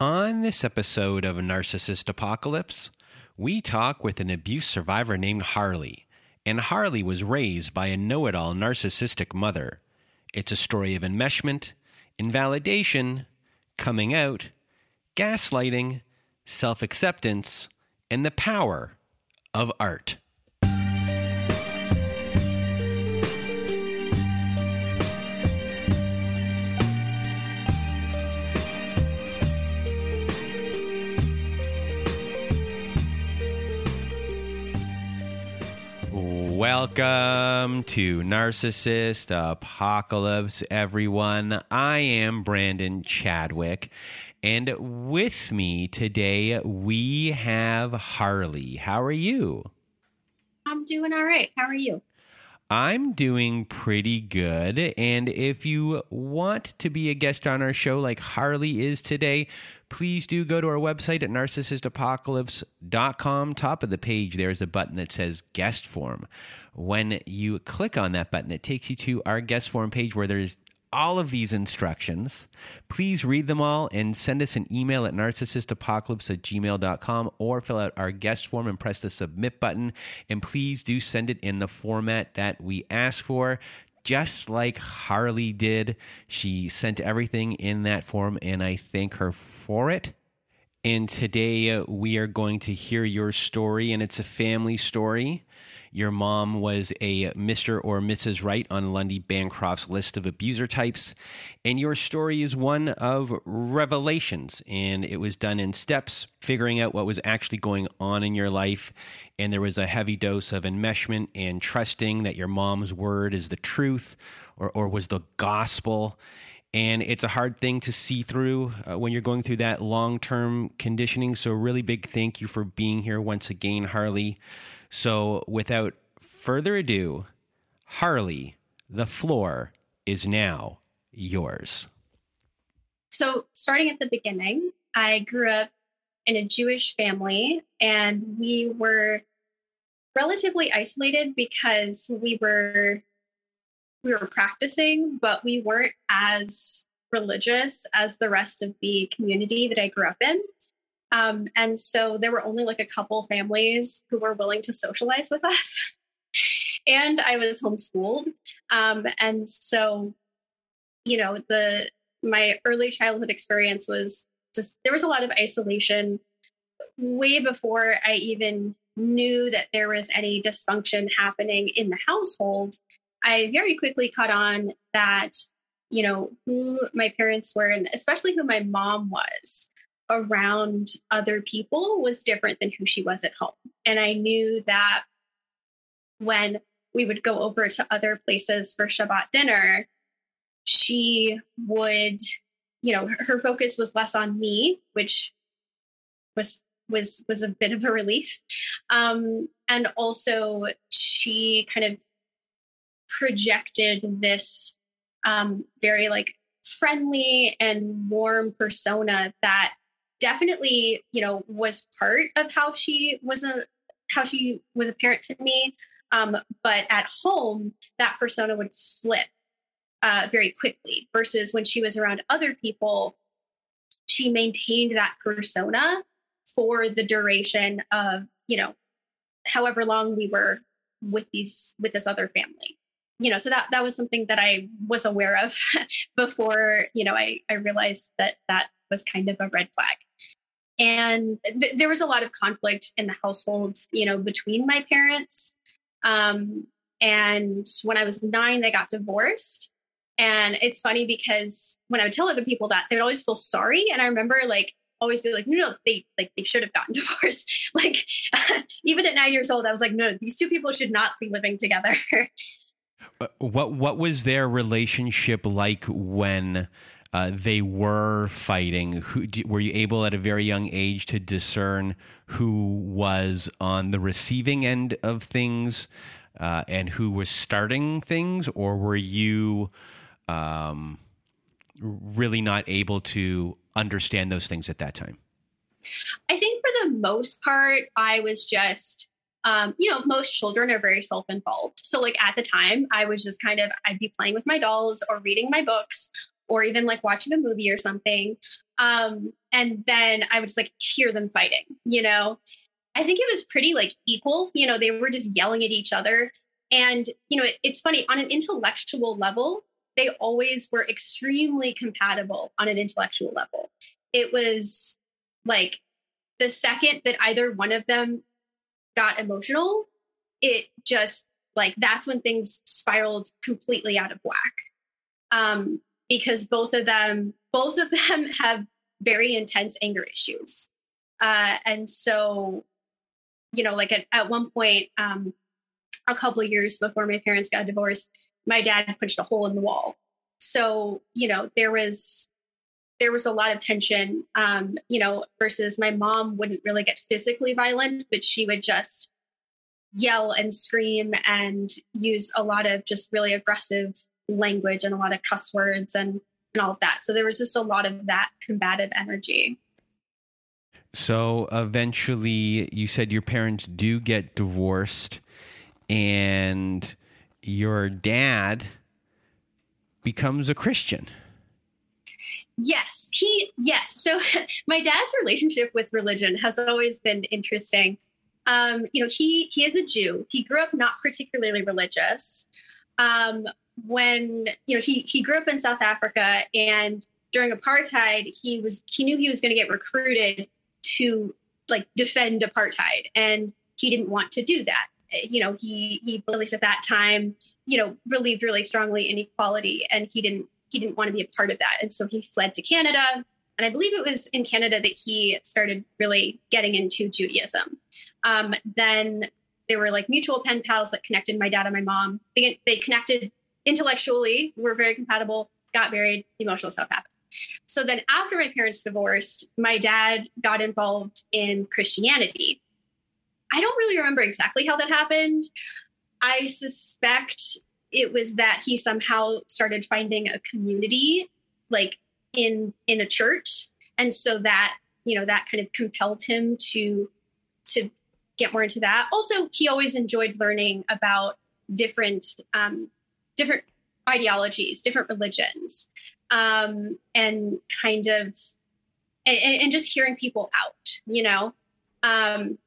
On this episode of Narcissist Apocalypse, we talk with an abuse survivor named Harley. And Harley was raised by a know it all narcissistic mother. It's a story of enmeshment, invalidation, coming out, gaslighting, self acceptance, and the power of art. Welcome to Narcissist Apocalypse, everyone. I am Brandon Chadwick, and with me today we have Harley. How are you? I'm doing all right. How are you? I'm doing pretty good. And if you want to be a guest on our show like Harley is today, please do go to our website at narcissistapocalypse.com. Top of the page, there's a button that says guest form. When you click on that button, it takes you to our guest form page where there's all of these instructions. Please read them all and send us an email at narcissistapocalypse at gmail.com or fill out our guest form and press the submit button. And please do send it in the format that we ask for. Just like Harley did, she sent everything in that form, and I thank her for it. And today uh, we are going to hear your story, and it's a family story. Your mom was a Mr. or Mrs. Right on Lundy Bancroft's list of abuser types. And your story is one of revelations. And it was done in steps, figuring out what was actually going on in your life. And there was a heavy dose of enmeshment and trusting that your mom's word is the truth or, or was the gospel and it's a hard thing to see through uh, when you're going through that long term conditioning. So, really big thank you for being here once again, Harley. So, without further ado, Harley, the floor is now yours. So, starting at the beginning, I grew up in a Jewish family and we were relatively isolated because we were we were practicing but we weren't as religious as the rest of the community that I grew up in. Um, and so there were only like a couple families who were willing to socialize with us. and I was homeschooled. Um, and so, you know, the my early childhood experience was just there was a lot of isolation way before I even knew that there was any dysfunction happening in the household. I very quickly caught on that, you know, who my parents were and especially who my mom was around other people was different than who she was at home. And I knew that when we would go over to other places for Shabbat dinner, she would, you know, her focus was less on me, which was was was a bit of a relief. Um, and also she kind of projected this um, very like friendly and warm persona that definitely, you know, was part of how she was a how she was a parent to me. Um, but at home, that persona would flip uh, very quickly. Versus when she was around other people, she maintained that persona for the duration of you know however long we were with these with this other family you know so that that was something that i was aware of before you know i i realized that that was kind of a red flag. And th- there was a lot of conflict in the household you know between my parents. Um, and when i was nine they got divorced. And it's funny because when i would tell other people that they would always feel sorry. And i remember like always be like no no they like they should have gotten divorced. Like even at nine years old i was like no these two people should not be living together what what was their relationship like when uh, they were fighting? Who were you able at a very young age to discern who was on the receiving end of things uh, and who was starting things, or were you um, really not able to understand those things at that time? I think for the most part, I was just um, you know, most children are very self involved. So, like at the time, I was just kind of, I'd be playing with my dolls or reading my books or even like watching a movie or something. Um, and then I would just like hear them fighting, you know. I think it was pretty like equal, you know, they were just yelling at each other. And, you know, it, it's funny on an intellectual level, they always were extremely compatible on an intellectual level. It was like the second that either one of them got emotional, it just like that's when things spiraled completely out of whack. Um, because both of them, both of them have very intense anger issues. Uh, and so, you know, like at, at one point, um, a couple years before my parents got divorced, my dad punched a hole in the wall. So, you know, there was there was a lot of tension, um, you know, versus my mom wouldn't really get physically violent, but she would just yell and scream and use a lot of just really aggressive language and a lot of cuss words and and all of that. So there was just a lot of that combative energy. So eventually, you said your parents do get divorced, and your dad becomes a Christian. Yes, he yes. So my dad's relationship with religion has always been interesting. Um, you know, he he is a Jew. He grew up not particularly religious. Um, when you know he he grew up in South Africa and during apartheid he was he knew he was going to get recruited to like defend apartheid and he didn't want to do that you know he he at least at that time you know believed really strongly in equality and he didn't he didn't want to be a part of that. And so he fled to Canada. And I believe it was in Canada that he started really getting into Judaism. Um, then there were like mutual pen pals that connected my dad and my mom. They, they connected intellectually we're very compatible got married emotional stuff happened. So then after my parents divorced my dad got involved in christianity. I don't really remember exactly how that happened. I suspect it was that he somehow started finding a community like in in a church and so that you know that kind of compelled him to to get more into that also he always enjoyed learning about different um, different ideologies, different religions, um, and kind of and, and, just hearing people out, you know. Um,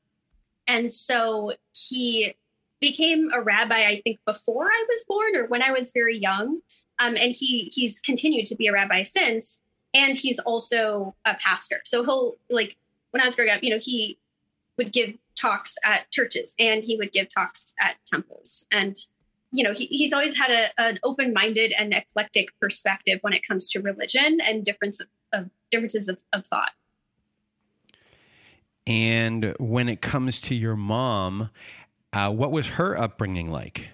and so he became a rabbi, I think, before I was born or when I was very young. Um, and he he's continued to be a rabbi since, and he's also a pastor. So he'll like when I was growing up, you know, he would give talks at churches and he would give talks at temples and you know, he, he's always had a, an open-minded and eclectic perspective when it comes to religion and difference of, of differences of, of thought. And when it comes to your mom, uh, what was her upbringing like?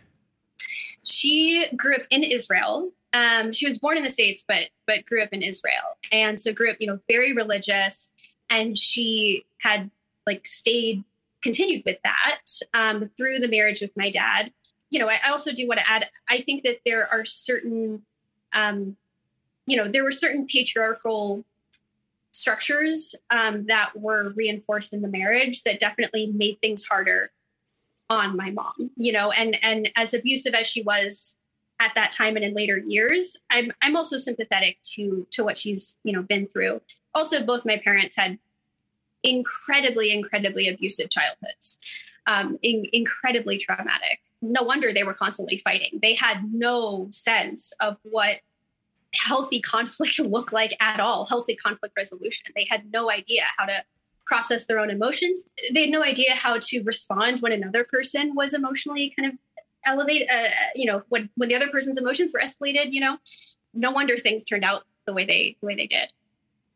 She grew up in Israel. Um, she was born in the states, but but grew up in Israel, and so grew up, you know, very religious. And she had like stayed, continued with that um, through the marriage with my dad you know, I, also do want to add, I think that there are certain, um, you know, there were certain patriarchal structures um, that were reinforced in the marriage that definitely made things harder on my mom, you know, and and as abusive as she was at that time and in later years, I'm I'm also sympathetic to to what she's you know been through. Also, both my parents had incredibly incredibly abusive childhoods, um, in, incredibly traumatic no wonder they were constantly fighting. They had no sense of what healthy conflict looked like at all, healthy conflict resolution. They had no idea how to process their own emotions. They had no idea how to respond when another person was emotionally kind of elevated, uh, you know, when, when the other person's emotions were escalated, you know, no wonder things turned out the way they, the way they did.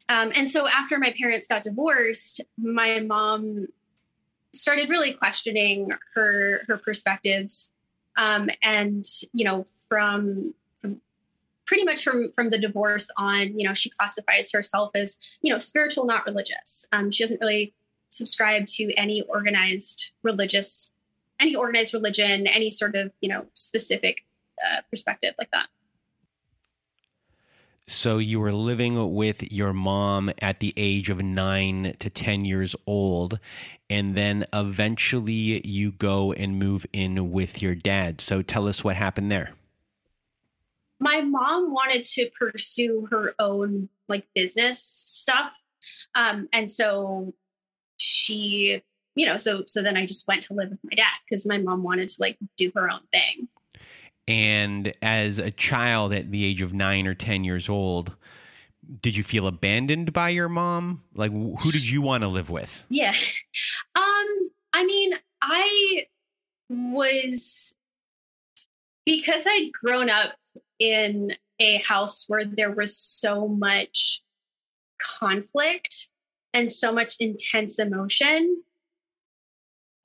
Um, and so after my parents got divorced, my mom started really questioning her her perspectives um, and you know from pretty much from from the divorce on you know she classifies herself as you know spiritual not religious um, she doesn't really subscribe to any organized religious any organized religion any sort of you know specific uh, perspective like that so you were living with your mom at the age of nine to 10 years old, and then eventually you go and move in with your dad. So tell us what happened there. My mom wanted to pursue her own like business stuff. Um, and so she, you know, so so then I just went to live with my dad because my mom wanted to like do her own thing. And as a child at the age of nine or 10 years old, did you feel abandoned by your mom? Like, who did you want to live with? Yeah. Um, I mean, I was, because I'd grown up in a house where there was so much conflict and so much intense emotion.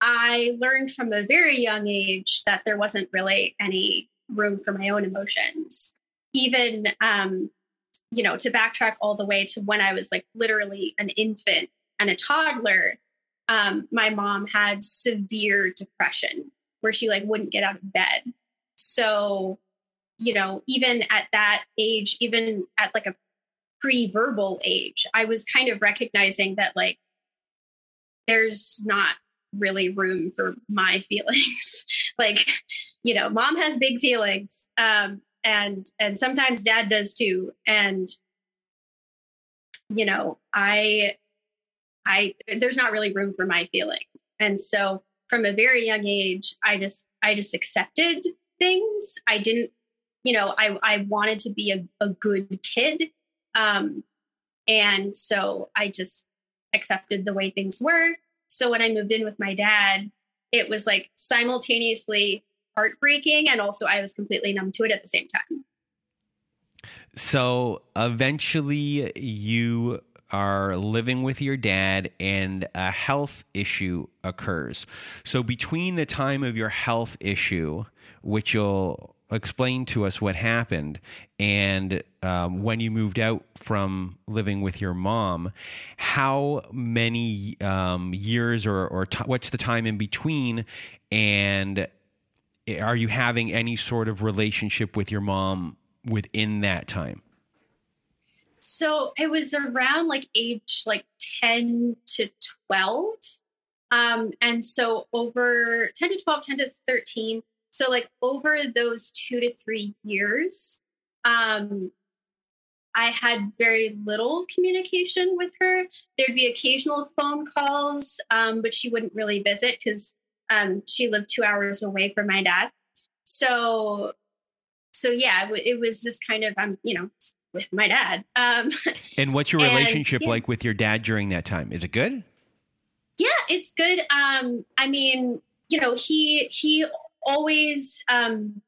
I learned from a very young age that there wasn't really any room for my own emotions. Even, um, you know, to backtrack all the way to when I was like literally an infant and a toddler, um, my mom had severe depression where she like wouldn't get out of bed. So, you know, even at that age, even at like a pre-verbal age, I was kind of recognizing that like there's not really room for my feelings. like, you know, mom has big feelings. Um, and and sometimes dad does too. And you know, I I there's not really room for my feelings. And so from a very young age, I just I just accepted things. I didn't, you know, I I wanted to be a, a good kid. Um and so I just accepted the way things were so when I moved in with my dad, it was like simultaneously heartbreaking and also I was completely numb to it at the same time. So eventually you are living with your dad and a health issue occurs. So between the time of your health issue, which you'll explain to us what happened and um, when you moved out from living with your mom how many um, years or, or t- what's the time in between? And are you having any sort of relationship with your mom within that time? So it was around like age like 10 to 12 um, and so over 10 to 12 10 to 13 so like over those two to three years, um, I had very little communication with her. There'd be occasional phone calls, um, but she wouldn't really visit because um, she lived two hours away from my dad. So, so yeah, it, was just kind of I'm, um, you know, with my dad. Um, and what's your relationship and, yeah. like with your dad during that time? Is it good? Yeah, it's good. Um, I mean, you know, he he always um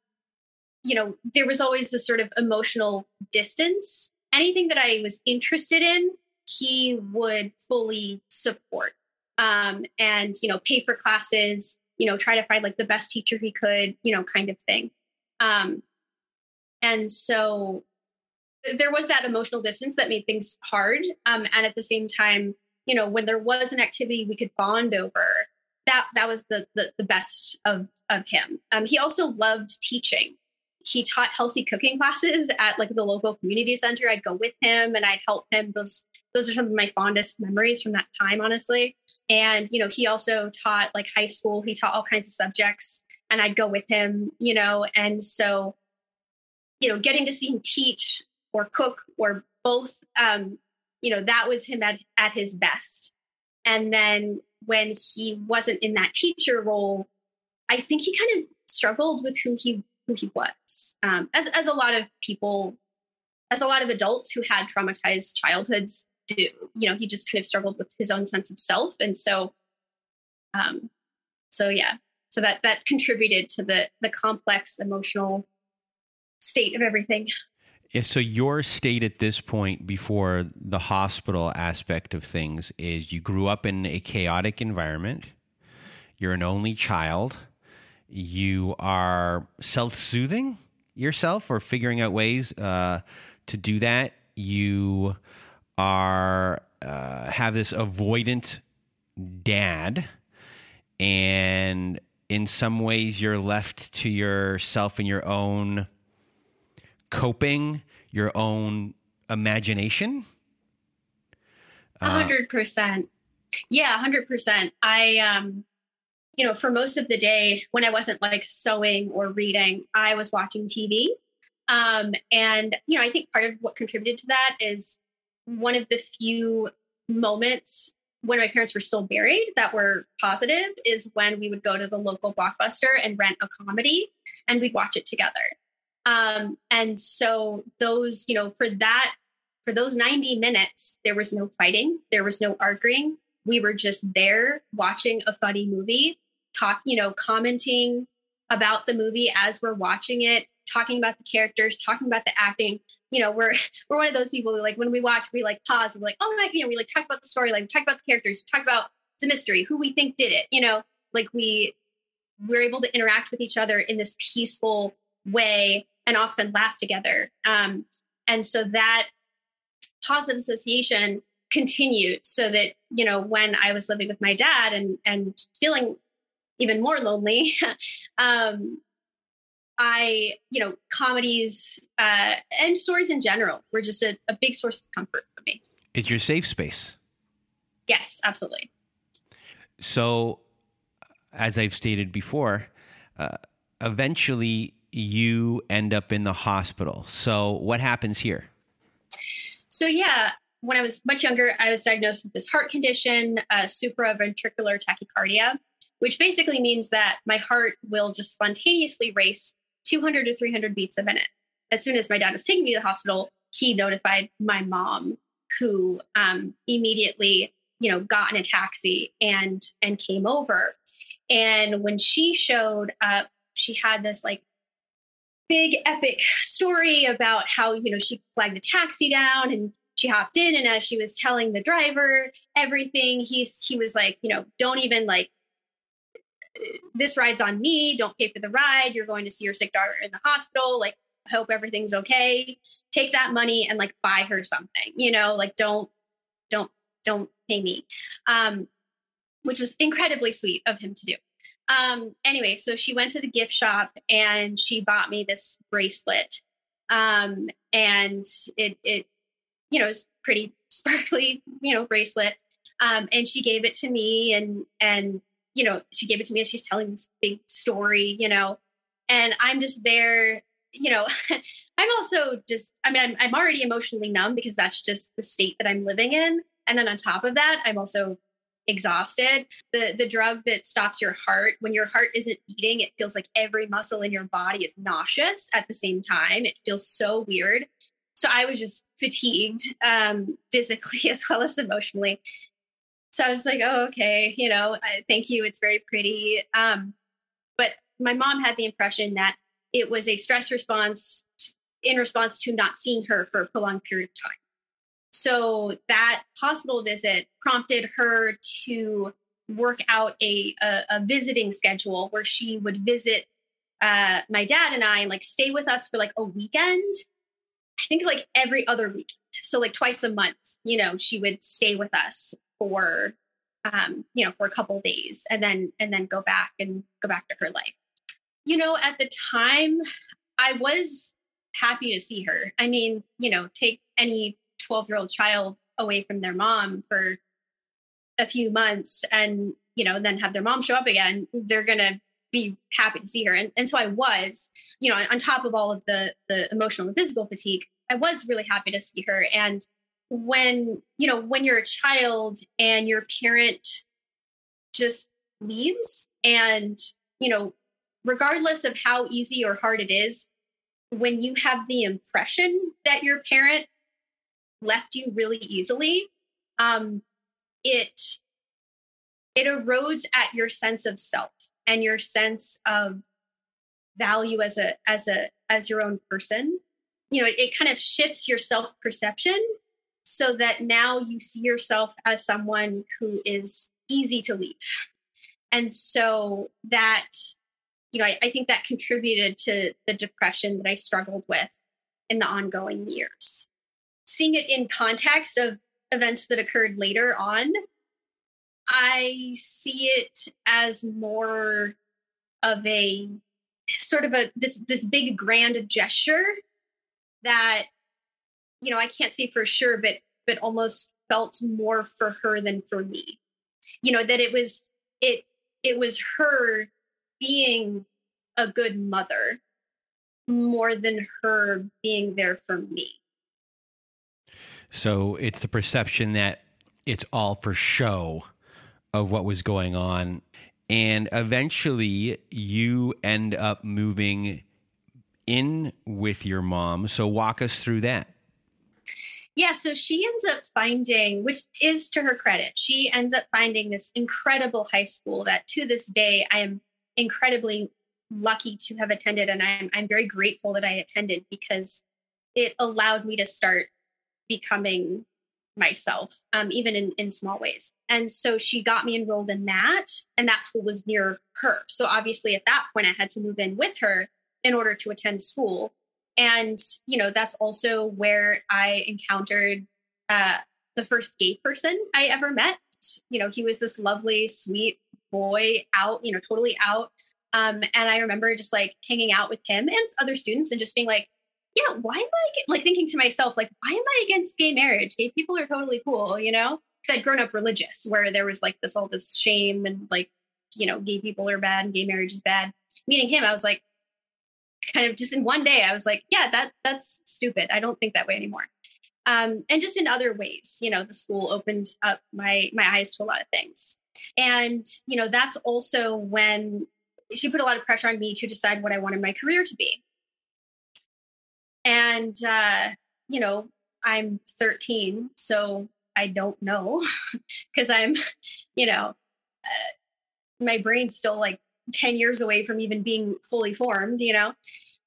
you know there was always this sort of emotional distance. Anything that i was interested in he would fully support um and you know pay for classes you know try to find like the best teacher he could you know kind of thing. Um and so there was that emotional distance that made things hard um and at the same time you know when there was an activity we could bond over that that was the the, the best of of him. Um, he also loved teaching. He taught healthy cooking classes at like the local community center. I'd go with him and I'd help him. Those those are some of my fondest memories from that time, honestly. And you know, he also taught like high school. He taught all kinds of subjects, and I'd go with him. You know, and so you know, getting to see him teach or cook or both, um, you know, that was him at at his best. And then when he wasn't in that teacher role, I think he kind of struggled with who he who he was. Um, as as a lot of people, as a lot of adults who had traumatized childhoods do. You know, he just kind of struggled with his own sense of self, and so, um, so yeah, so that that contributed to the the complex emotional state of everything. So your state at this point before the hospital aspect of things is you grew up in a chaotic environment. You're an only child. You are self-soothing yourself or figuring out ways uh, to do that. You are uh, have this avoidant dad, and in some ways you're left to yourself and your own coping, your own imagination? Hundred percent. Yeah, hundred percent. I um you know, for most of the day when I wasn't like sewing or reading, I was watching TV. Um, and, you know, I think part of what contributed to that is one of the few moments when my parents were still married that were positive is when we would go to the local blockbuster and rent a comedy and we'd watch it together. Um, and so those, you know, for that, for those 90 minutes, there was no fighting, there was no arguing. We were just there watching a funny movie, talk, you know, commenting about the movie as we're watching it, talking about the characters, talking about the acting. You know, we're we're one of those people who like when we watch, we like pause and we're like, oh my, you know, we like talk about the story, like talk about the characters, talk about the mystery, who we think did it. You know, like we we're able to interact with each other in this peaceful way and often laugh together. Um, and so that positive association continued so that you know when i was living with my dad and and feeling even more lonely um i you know comedies uh and stories in general were just a, a big source of comfort for me. It's your safe space. Yes absolutely. So as i've stated before uh, eventually you end up in the hospital so what happens here so yeah when I was much younger, I was diagnosed with this heart condition, uh, supraventricular tachycardia, which basically means that my heart will just spontaneously race 200 to 300 beats a minute. As soon as my dad was taking me to the hospital, he notified my mom, who um, immediately, you know, got in a taxi and and came over. And when she showed up, she had this like big epic story about how you know she flagged a taxi down and she hopped in and as she was telling the driver everything he's he was like you know don't even like this ride's on me. Don't pay for the ride. You're going to see your sick daughter in the hospital. Like hope everything's okay. Take that money and like buy her something you know? Like don't don't don't pay me. Um which was incredibly sweet of him to do um anyway so she went to the gift shop and she bought me this bracelet um and it it you know, it's pretty sparkly, you know, bracelet. Um, and she gave it to me and, and, you know, she gave it to me and she's telling this big story, you know, and I'm just there, you know, I'm also just, I mean, I'm, I'm already emotionally numb because that's just the state that I'm living in. And then on top of that, I'm also exhausted. The the drug that stops your heart, when your heart isn't beating, it feels like every muscle in your body is nauseous at the same time. It feels so weird. So I was just fatigued um, physically as well as emotionally. So I was like, oh, okay, you know, thank you. It's very pretty. Um, but my mom had the impression that it was a stress response in response to not seeing her for a prolonged period of time. So that hospital visit prompted her to work out a, a, a visiting schedule where she would visit uh, my dad and I and like stay with us for like a weekend I think like every other week. So like twice a month, you know, she would stay with us for um, you know, for a couple days and then and then go back and go back to her life. You know, at the time I was happy to see her. I mean, you know, take any 12-year-old child away from their mom for a few months and, you know, then have their mom show up again, they're going to be happy to see her. And, and so I was, you know, on, on top of all of the the emotional and physical fatigue, I was really happy to see her. And when, you know, when you're a child and your parent just leaves and, you know, regardless of how easy or hard it is, when you have the impression that your parent left you really easily, um, it it erodes at your sense of self and your sense of value as a as a as your own person. You know it, it kind of shifts your self perception so that now you see yourself as someone who is easy to leave. And so that you know I, I think that contributed to the depression that i struggled with in the ongoing years seeing it in context of events that occurred later on I see it as more of a sort of a this this big grand gesture that you know I can't say for sure, but but almost felt more for her than for me. You know that it was it it was her being a good mother more than her being there for me. So it's the perception that it's all for show of what was going on. And eventually you end up moving in with your mom. So walk us through that. Yeah, so she ends up finding, which is to her credit, she ends up finding this incredible high school that to this day I am incredibly lucky to have attended. And I'm, I'm very grateful that I attended because it allowed me to start becoming myself, um, even in, in small ways. And so she got me enrolled in that, and that school was near her. So obviously, at that point, I had to move in with her in order to attend school. And, you know, that's also where I encountered uh, the first gay person I ever met. You know, he was this lovely, sweet boy out, you know, totally out. Um, and I remember just like hanging out with him and other students and just being like, yeah, why am I like thinking to myself, like, why am I against gay marriage? Gay people are totally cool, you know? Because I'd grown up religious where there was like this all this shame and like, you know, gay people are bad and gay marriage is bad. Meeting him, I was like, kind of just in one day, I was like, yeah, that that's stupid. I don't think that way anymore. Um, and just in other ways, you know, the school opened up my my eyes to a lot of things. And, you know, that's also when she put a lot of pressure on me to decide what I wanted my career to be. And, uh, you know, I'm 13, so I don't know because I'm, you know, uh, my brain's still like 10 years away from even being fully formed, you know?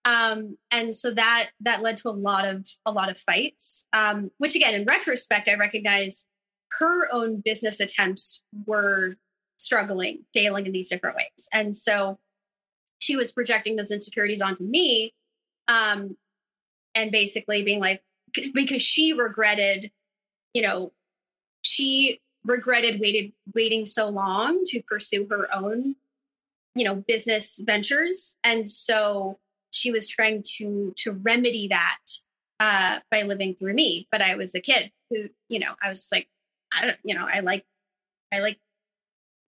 Um, and so that that led to a lot of a lot of fights um, which again in retrospect i recognize her own business attempts were struggling failing in these different ways and so she was projecting those insecurities onto me um, and basically being like because she regretted you know she regretted waited waiting so long to pursue her own you know business ventures. And so she was trying to to remedy that uh by living through me. But i was a kid who you know i was like i don't you know i like i like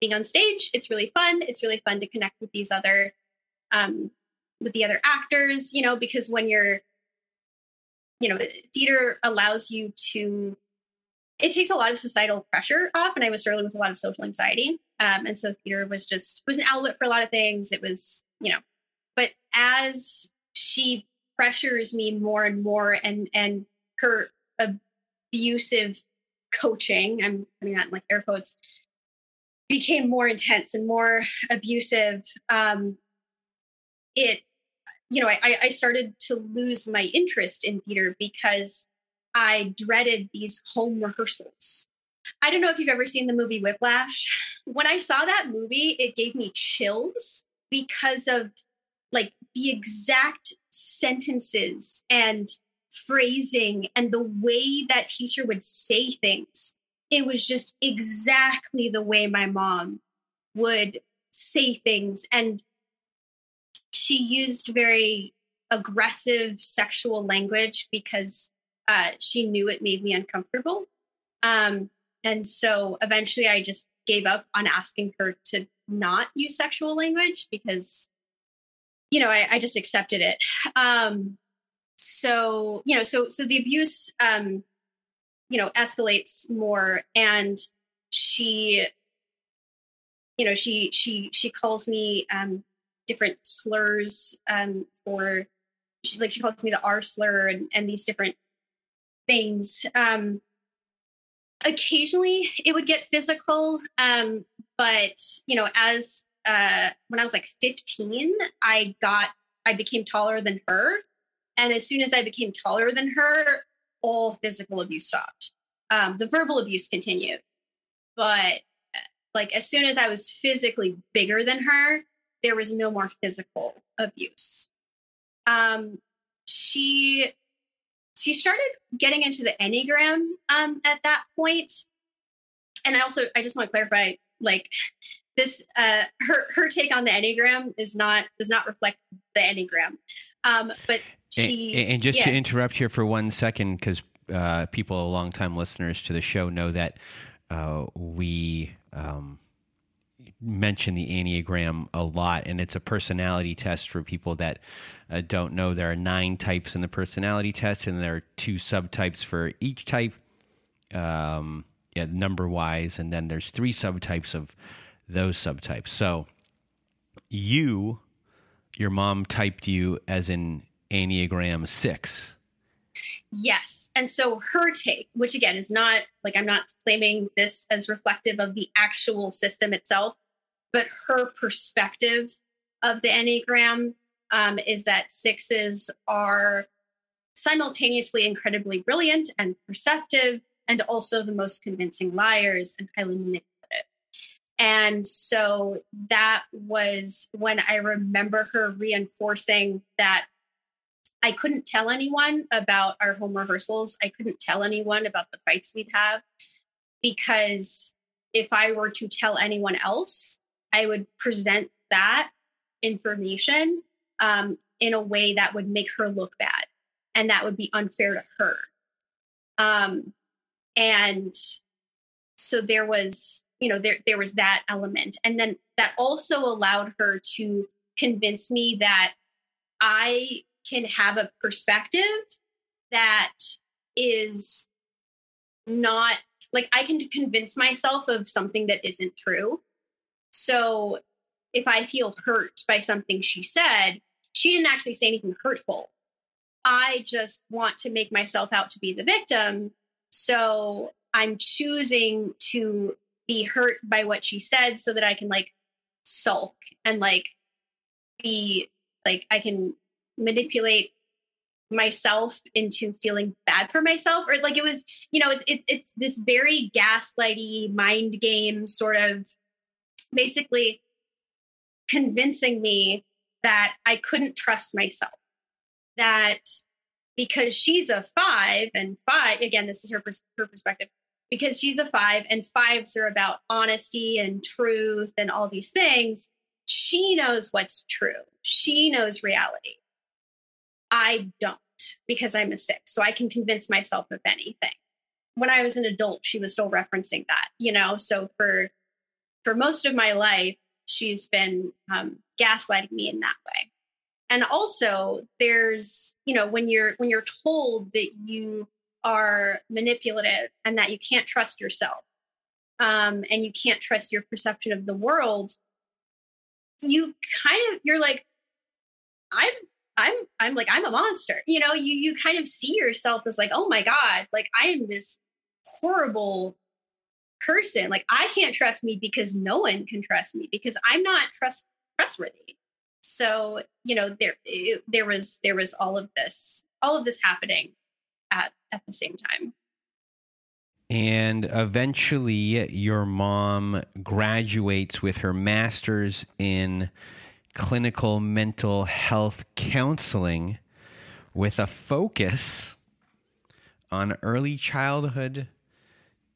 being on stage. It's really fun. It's really fun to connect with these other um with the other actors you know because when you're you know theater allows you to it takes a lot of societal pressure off and i was struggling with a lot of social anxiety. Um, and so theater was just was an outlet for a lot of things. It was you know but as she pressures me more and more and and her abusive coaching i'm putting that in like air quotes became more intense and more abusive um it you know I, I started to lose my interest in theater because i dreaded these home rehearsals I don't know if you've ever seen the movie Whiplash. When I saw that movie, it gave me chills because of like the exact sentences and phrasing and the way that teacher would say things. It was just exactly the way my mom would say things. And she used very aggressive sexual language because uh, she knew it made me uncomfortable. Um, and so eventually I just gave up on asking her to not use sexual language because, you know, I, I just accepted it. Um, so, you know, so, so the abuse, um, you know, escalates more and she, you know, she, she, she calls me, um, different slurs, um, for, she, like, she calls me the R slur and, and these different things. Um, occasionally it would get physical um, but you know as uh, when i was like 15 i got i became taller than her. And as soon as i became taller than her all physical abuse stopped. Um, the verbal abuse continued. But like as soon as i was physically bigger than her there was no more physical abuse um, she she started getting into the Enneagram um, at that. And I also, I just want to clarify, like this, uh, her, her take on the Enneagram is not, does not reflect the Enneagram. Um, but she, and, and just yeah. to interrupt here for one second, because uh, people, long time listeners to the show know that uh, we, um, mention the Enneagram a lot, and it's a personality test for people that uh, don't know. There are nine types in the personality test, and there are two subtypes for each type, um, yeah, number wise, and then there's three subtypes of those subtypes. So, you, your mom typed you as an Enneagram six. Yes. And so her take, which again is not like I'm not claiming this as reflective of the actual system itself, but her perspective of the Enneagram um, is that sixes are simultaneously incredibly brilliant and perceptive, and also the most convincing liars and highly manipulative. And so that was when I remember her reinforcing that I couldn't tell anyone about our home rehearsals. I couldn't tell anyone about the fights we'd have because if I were to tell anyone else, I would present that information um, in a way that would make her look bad and that would be unfair to her. Um, and so there was, you know, there there was that element, and then that also allowed her to convince me that I can have a perspective that is not like I can convince myself of something that isn't true so if I feel hurt by something she said, she didn't actually say anything hurtful. I just want to make myself out to be the victim. So I'm choosing to be hurt by what she said so that I can like sulk and like be like I can manipulate myself into feeling bad for myself or like it was you know it's it's it's this very gaslighty mind game sort of basically convincing me that I couldn't trust myself. That because she's a five and five, again, this is her, pers- her perspective, because she's a five and fives are about honesty and truth and all these things, she knows what's true. She knows reality. I don't because I'm a six. So I can convince myself of anything. When I was an adult, she was still referencing that, you know? So for for most of my life, she's been um, gaslighting me in that way. And also, there's you know when you're when you're told that you are manipulative and that you can't trust yourself um, and you can't trust your perception of the world, you kind of you're like, I'm I'm I'm like I'm a monster. You know, you you kind of see yourself as like, oh my god, like I am this horrible person. Like I can't trust me because no one can trust me because I'm not trust trustworthy. So you know there it, there was there was all of this all of this happening at at the same time. And eventually, your mom graduates with her master's in clinical mental health counseling with a focus on early childhood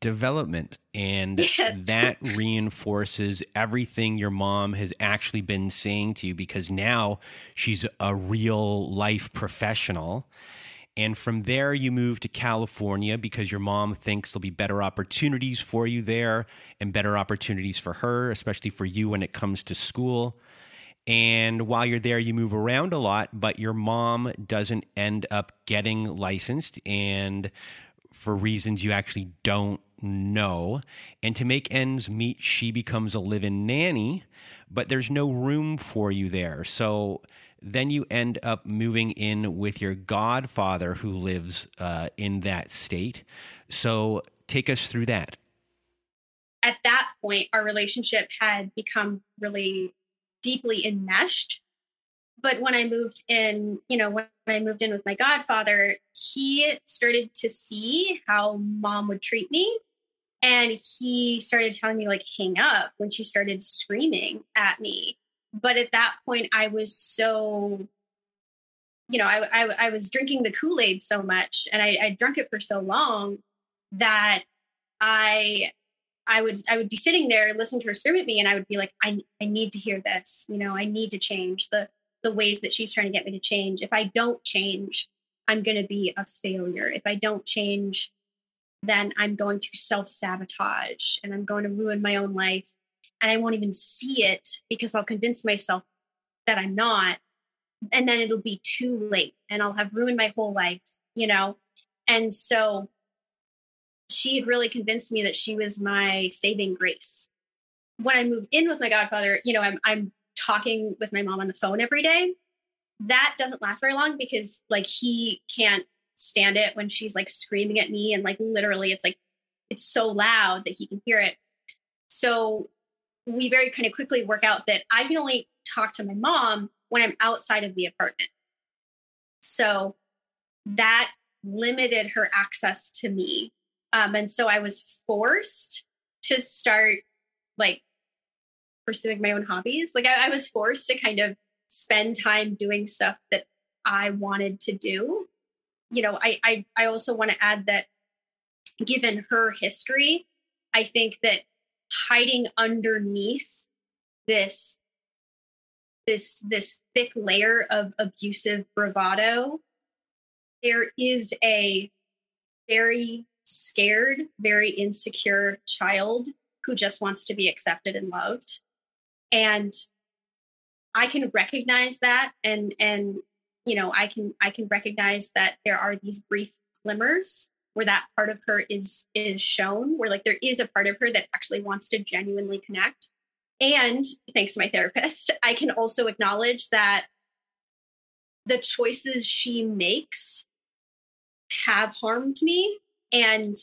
development and yes. that reinforces everything your mom has actually been saying to you because now she's a real life professional and from there you move to California because your mom thinks there'll be better opportunities for you there and better opportunities for her especially for you when it comes to school and while you're there, you move around a lot, but your mom doesn't end up getting licensed. And for reasons you actually don't know. And to make ends meet, she becomes a live in nanny, but there's no room for you there. So then you end up moving in with your godfather who lives uh, in that state. So take us through that. At that point, our relationship had become really deeply enmeshed but when I moved in, you know, when I moved in with my godfather, he started to see how mom would treat me. And he started telling me, like, hang up when she started screaming at me. But at that point, I was so, you know, I, I, I was drinking the Kool Aid so much and I, I drunk it for so long that I I would I would be sitting there listening to her scream at me and I would be like, I I need to hear this. You know, I need to change. The the ways that she's trying to get me to change. If I don't change, I'm going to be a failure. If I don't change, then I'm going to self sabotage and I'm going to ruin my own life. and I won't even see it because I'll convince myself that I'm not. And then it'll be too late and I'll have ruined my whole life, you know? And so she had really convinced me that she was my saving grace. When I moved in with my godfather, you know, I'm, I'm talking with my mom on the phone every day. That doesn't last very long because like he can't stand it when she's like screaming at me and like literally it's like it's so loud that he can hear it. So we very kind of quickly work out that I can only talk to my mom when I'm outside of the apartment. So that limited her access to me. Um, and so I was forced to start like pursuing my own hobbies. Like I, I was forced to kind of spend time doing stuff that I wanted to do. You know, I I, I also want to add that given her history, I think that hiding underneath this this this thick layer of abusive bravado there is a very scared very insecure child who just wants to be accepted and loved. And i can recognize that and and you know i can i can recognize that there are these brief glimmers where that part of her is is shown where like there is a part of her that actually wants to genuinely connect. And thanks to my therapist i can also acknowledge that the choices she makes have harmed me and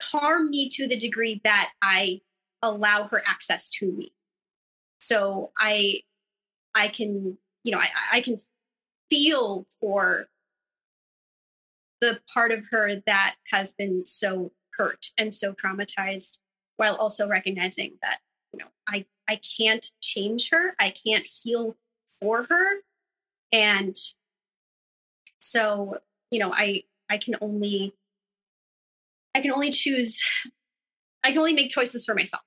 harm me to the degree that i allow her access to me. So i i can you know i, I can feel for the part of her that has been so hurt and so traumatized while also recognizing that you know i i can't change her. I can't heal for her. And so you know i i can only i can only choose i can only make choices for myself.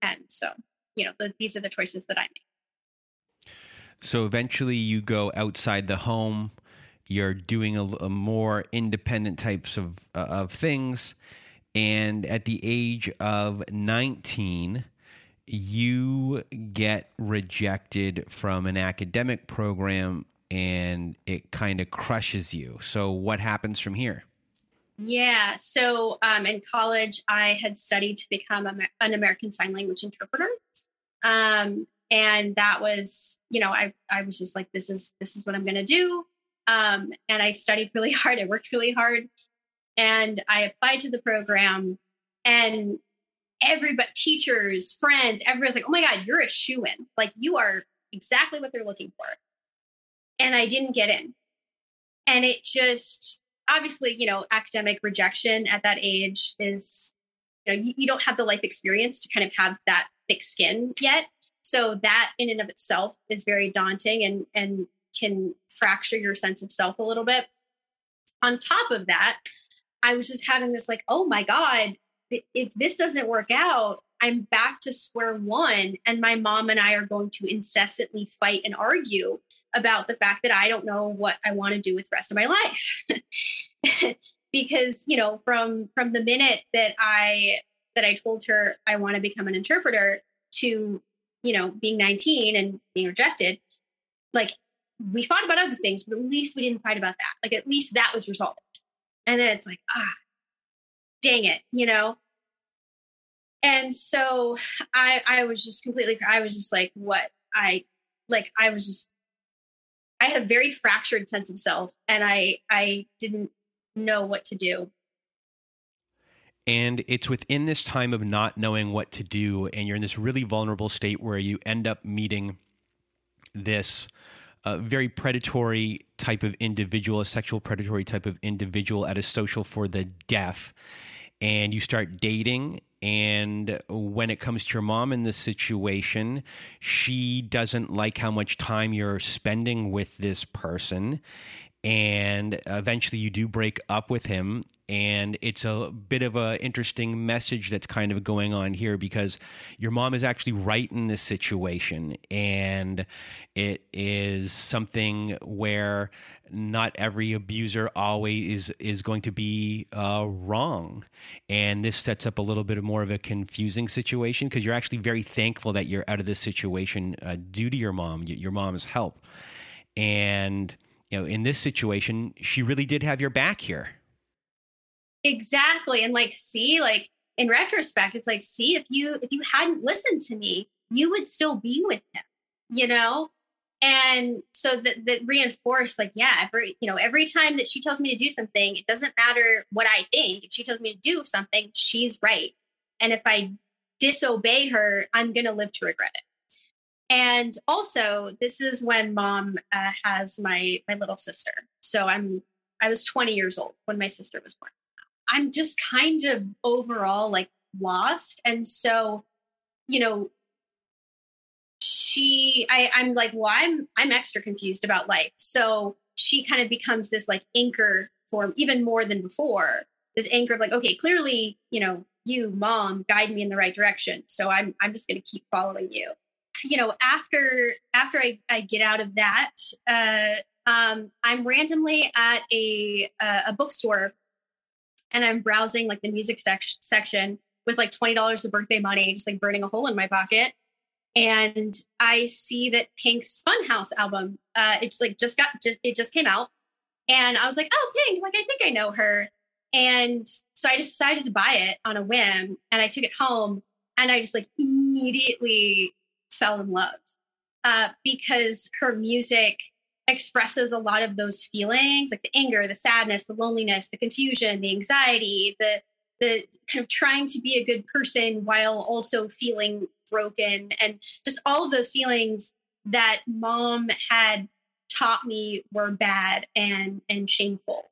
And so you know the, these are the choices that i make so eventually you go outside the home you're doing a, a more independent types of uh, of things and at the age of 19 you get rejected from an academic program and it kind of crushes you. So what happens from here? Yeah so um, in college i had studied to become a, an american sign language interpreter. Um, and that was you know i i was just like this is this is what i'm going to do um, and I studied really hard. I worked really hard. And I applied to the program. And everybody, teachers, friends, everybody's like, oh my God, you're a shoe in. Like, you are exactly what they're looking for. And I didn't get in. And it just, obviously, you know, academic rejection at that age is, you know, you, you don't have the life experience to kind of have that thick skin yet. So that in and of itself is very daunting and and can fracture your sense of self a little bit. On top of that, I was just having this like, oh my God, if this doesn't work out, I'm back to square one. And my mom and I are going to incessantly fight and argue about the fact that I don't know what I want to do with the rest of my life. because, you know, from from the minute that I that I told her I want to become an interpreter to, you know, being 19 and being rejected, like we fought about other things, but at least we didn't fight about that. Like at least that was resolved. And then it's like, ah, dang it, you know? And so I I was just completely I was just like, what? I like I was just I had a very fractured sense of self and I I didn't know what to do. And it's within this time of not knowing what to do, and you're in this really vulnerable state where you end up meeting this a very predatory type of individual, a sexual predatory type of individual at a social for the deaf, and you start dating. And when it comes to your mom in this situation, she doesn't like how much time you're spending with this person. And eventually you do break up with him and it's a bit of a interesting message that's kind of going on here because your mom is actually right in this situation and it is something where not every abuser always is is going to be uh, wrong. And this sets up a little bit more of a confusing situation because you're actually very thankful that you're out of this situation uh, due to your mom your mom's help. And you know, in this situation, she really did have your back here. Exactly. And like, see, like in retrospect, it's like, see, if you if you hadn't listened to me, you would still be with him, you know? And so that that reinforced, like, yeah, every you know, every time that she tells me to do something, it doesn't matter what I think. If she tells me to do something, she's right. And if I disobey her, I'm gonna live to regret it and also this is when mom uh, has my my little sister. So i'm i was 20 years old when my sister was born. I'm just kind of overall like lost. And so you know she i i'm like well i'm i'm extra confused about life. So she kind of becomes this like anchor for even more than before this anchor of like okay clearly you know you mom guide me in the right direction. So i'm i'm just going to keep following you you know, after after I, I get out of that, uh, um, I'm randomly at a uh, a bookstore, and I'm browsing like the music sec- section with like twenty dollars of birthday money, just like burning a hole in my pocket. And I see that Pink's Funhouse album, uh, it's like just got just it just came out, and I was like, oh, Pink, like I think I know her. And so I decided to buy it on a whim, and I took it home, and I just like immediately fell in love uh, because her music expresses a lot of those feelings like the anger the sadness the loneliness the confusion the anxiety the the kind of trying to be a good person while also feeling broken and just all of those feelings that mom had taught me were bad and and shameful.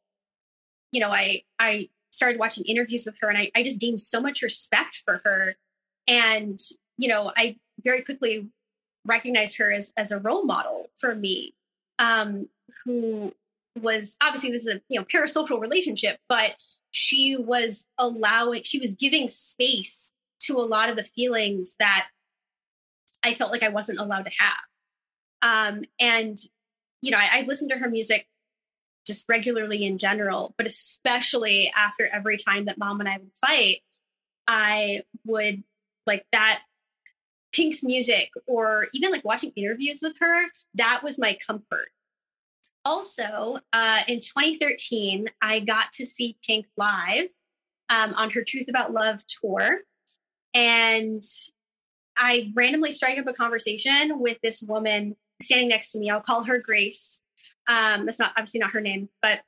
You know i i started watching interviews with her and i, I just gained so much respect for her and you know i very quickly recognized her as, as a role model for me, um, who was obviously this is a you know parasocial relationship, but she was allowing, she was giving space to a lot of the feelings that I felt like I wasn't allowed to have. Um, and you know, I, I listened to her music just regularly in general, but especially after every time that mom and I would fight, I would like that Pink's music or even like watching interviews with her, that was my comfort. Also, uh, in 2013, I got to see Pink live um, on her Truth About Love tour. And I randomly strike up a conversation with this woman standing next to me. I'll call her Grace. Um, that's not obviously not her name, but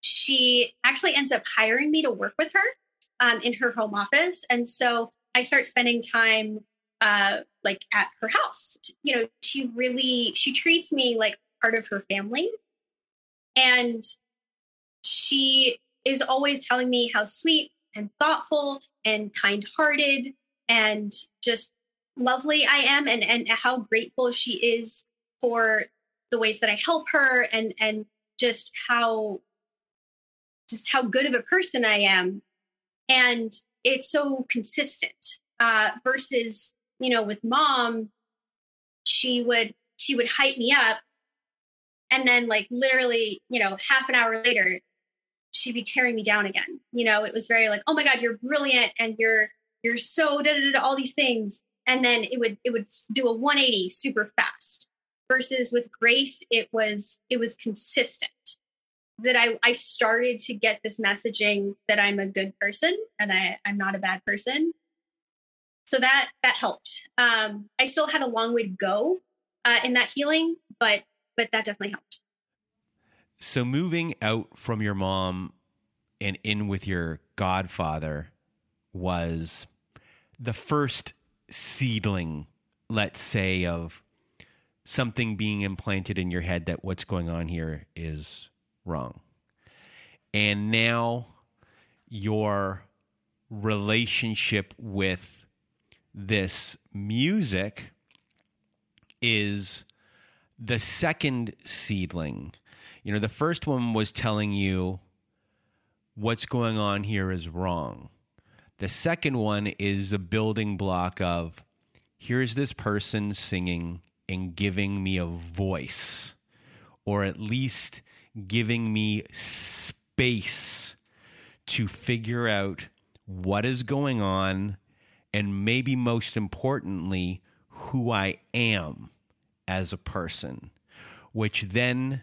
she actually ends up hiring me to work with her um, in her home office. And so I start spending time uh, like at her house. You know, she really she treats me like part of her family, and she is always telling me how sweet and thoughtful and kind-hearted and just lovely I am, and and how grateful she is for the ways that I help her, and and just how just how good of a person I am, and it's so consistent uh, versus you know, with mom, she would she would hype me up and then like literally, you know, half an hour later, she'd be tearing me down again. You know, it was very like, oh my God, you're brilliant and you're you're so da, da, da, all these things. And then it would it would do a 180 super fast. Versus with Grace, it was it was consistent. That I, I started to get this messaging that I'm a good person and I, I'm not a bad person so that that helped. Um, I still had a long way to go uh, in that healing, but but that definitely helped. So moving out from your mom and in with your godfather was the first seedling, let's say, of something being implanted in your head that what's going on here is wrong. And now your relationship with this music is the second seedling. You know, the first one was telling you what's going on here is wrong. The second one is a building block of here's this person singing and giving me a voice, or at least giving me space to figure out what is going on, and maybe most importantly, who I am as a person, which then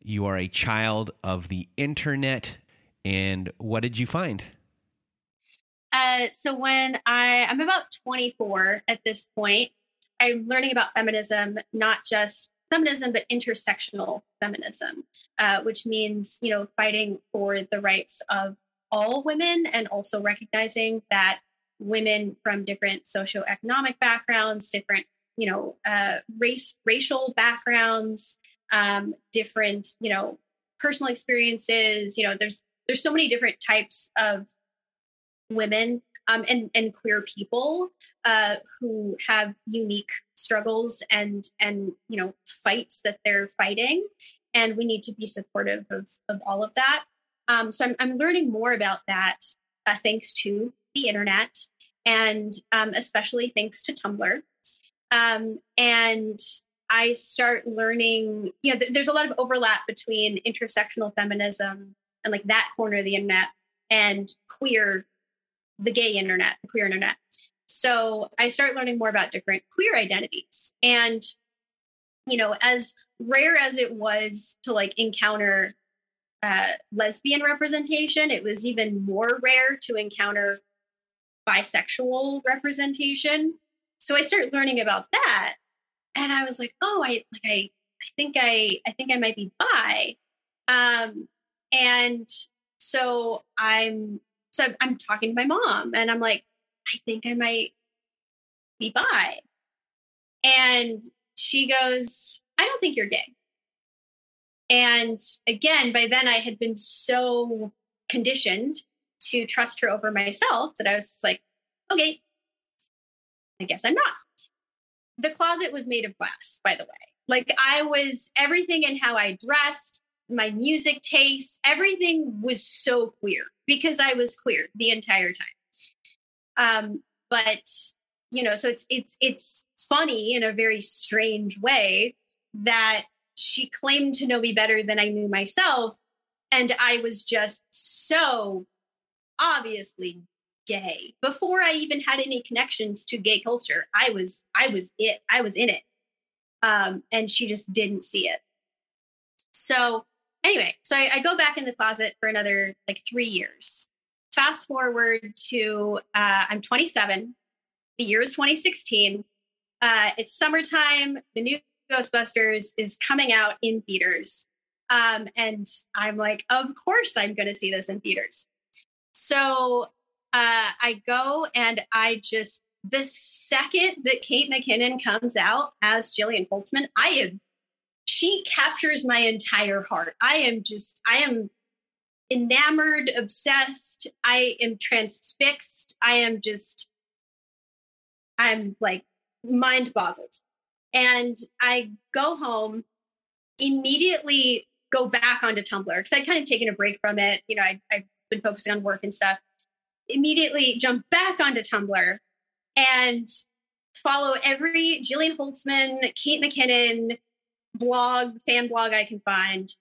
you are a child of the internet. And what did you find? Uh, so when I I'm about 24 at this point, I'm learning about feminism, not just feminism, but intersectional feminism, uh, which means you know fighting for the rights of all women and also recognizing that women from different socioeconomic backgrounds, different you know uh, race racial backgrounds, um, different you know personal experiences. You know, there's there's so many different types of women um, and and queer people uh, who have unique struggles and and you know fights that they're fighting, and we need to be supportive of of all of that. Um, so I'm I'm learning more about that uh, thanks to the internet and um, especially thanks to Tumblr. Um, and I start learning, you know, th- there's a lot of overlap between intersectional feminism and like that corner of the internet and queer the gay internet, the queer internet. So I start learning more about different queer identities. And, you know, as rare as it was to like encounter uh, lesbian representation, it was even more rare to encounter bisexual representation. So I started learning about that. And I was like, oh, I like I I think I I think I might be bi. Um and so I'm so I'm talking to my mom and I'm like, I think I might be bi. And she goes, I don't think you're gay. And again, by then I had been so conditioned to trust her over myself that I was like, okay, I guess I'm not. The closet was made of glass, by the way. Like I was everything in how I dressed, my music tastes, everything was so queer because I was queer the entire time. Um, but you know, so it's it's it's funny in a very strange way that she claimed to know me better than I knew myself, and I was just so obviously gay before I even had any connections to gay culture. I was I was it. I was in it, um, and she just didn't see it. So anyway, so I, I, go back in the closet for another like three years. Fast forward to uh, I'm 27. The year is 2016. Uh, it's summertime. The new Ghostbusters is coming out in theaters. Um, and I'm like, of course I'm going to see this in theaters. So uh, I go and I just, the second that Kate McKinnon comes out as Jillian Holtzmann, I am she captures my entire heart. I am just, I am enamored, obsessed. I am transfixed. I am just, I'm like mind boggled. And I go home, immediately go back onto Tumblr because I'd kind of taken a break from it. You know, I, I've been focusing on work and stuff. Immediately jump back onto Tumblr and follow every Jillian Holtzmann, Kate McKinnon, blog, fan blog I can find.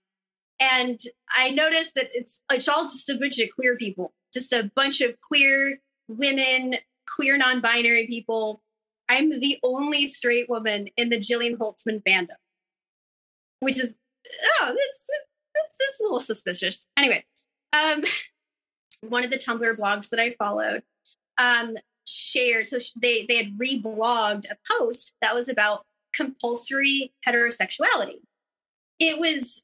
And I noticed that it's it's all just a bunch of queer people, just a bunch of queer women, queer non-binary people. I'm the only straight woman in the Jillian Holtzmann fandom, which is oh, this this is a little suspicious. Anyway, um, one of the Tumblr blogs that I followed um, shared, so they they had reblogged a post that was about compulsory heterosexuality. It was,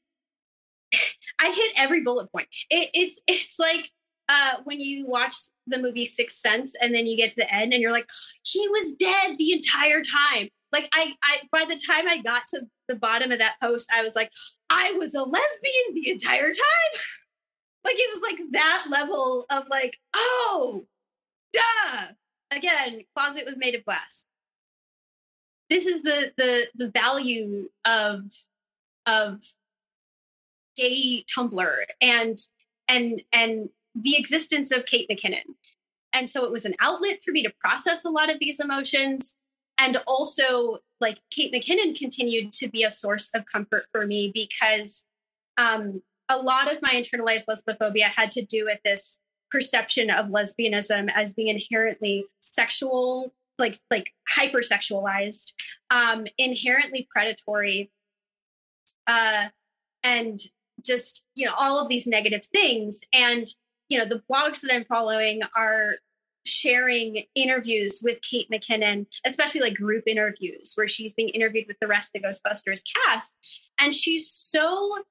I hit every bullet point. It, it's it's like uh, when you watch the movie Sixth Sense and then you get to the end and you're like, he was dead the entire time. Like I, I by the time I got to the bottom of that post, I was like, I was a lesbian the entire time. Like it was like that level of like, oh, duh. Again, closet was made of glass this is the the the value of of gay Tumblr and and and the existence of Kate McKinnon. And so it was an outlet for me to process a lot of these emotions. And also, like Kate McKinnon continued to be a source of comfort for me because um, a lot of my internalized lesbophobia had to do with this perception of lesbianism as being inherently sexual like like hypersexualized um inherently predatory uh and just you know all of these negative things. And you know the blogs that i'm following are sharing interviews with kate mckinnon especially like group interviews where she's being interviewed with the rest of the ghostbusters cast. And she's so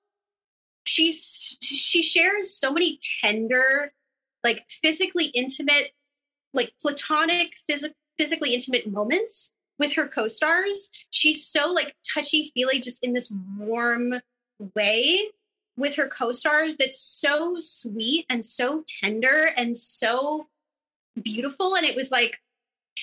she's she shares so many tender like physically intimate like platonic phys- physically intimate moments with her co-stars. She's so like touchy feely just in this warm way with her co-stars that's so sweet and so tender and so beautiful. And it was like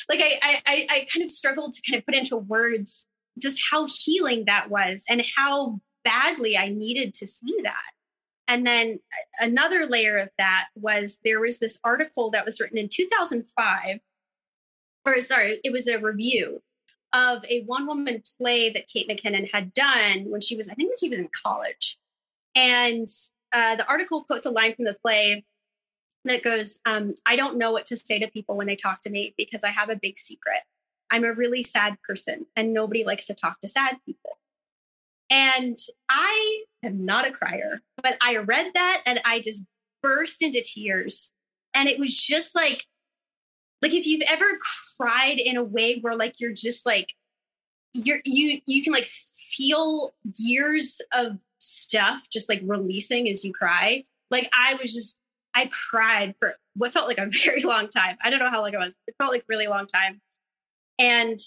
like I, I i kind of struggled to kind of put into words just how healing that was and how badly i needed to see that and then another layer of that was there was this article that was written in 2005 or sorry it was a review of a one woman play that kate mckinnon had done when she was i think when she was in college and uh, the article quotes a line from the play that goes, um, I don't know what to say to people when they talk to me because I have a big secret. I'm a really sad person and nobody likes to talk to sad people. And I am not a crier, but I read that and I just burst into tears. And it was just like, like if you've ever cried in a way where like you're just like you're you you can like feel years of stuff just like releasing as you cry. Like I was just, I cried for what felt like a very long time. I don't know how long it was. It felt like really long time. And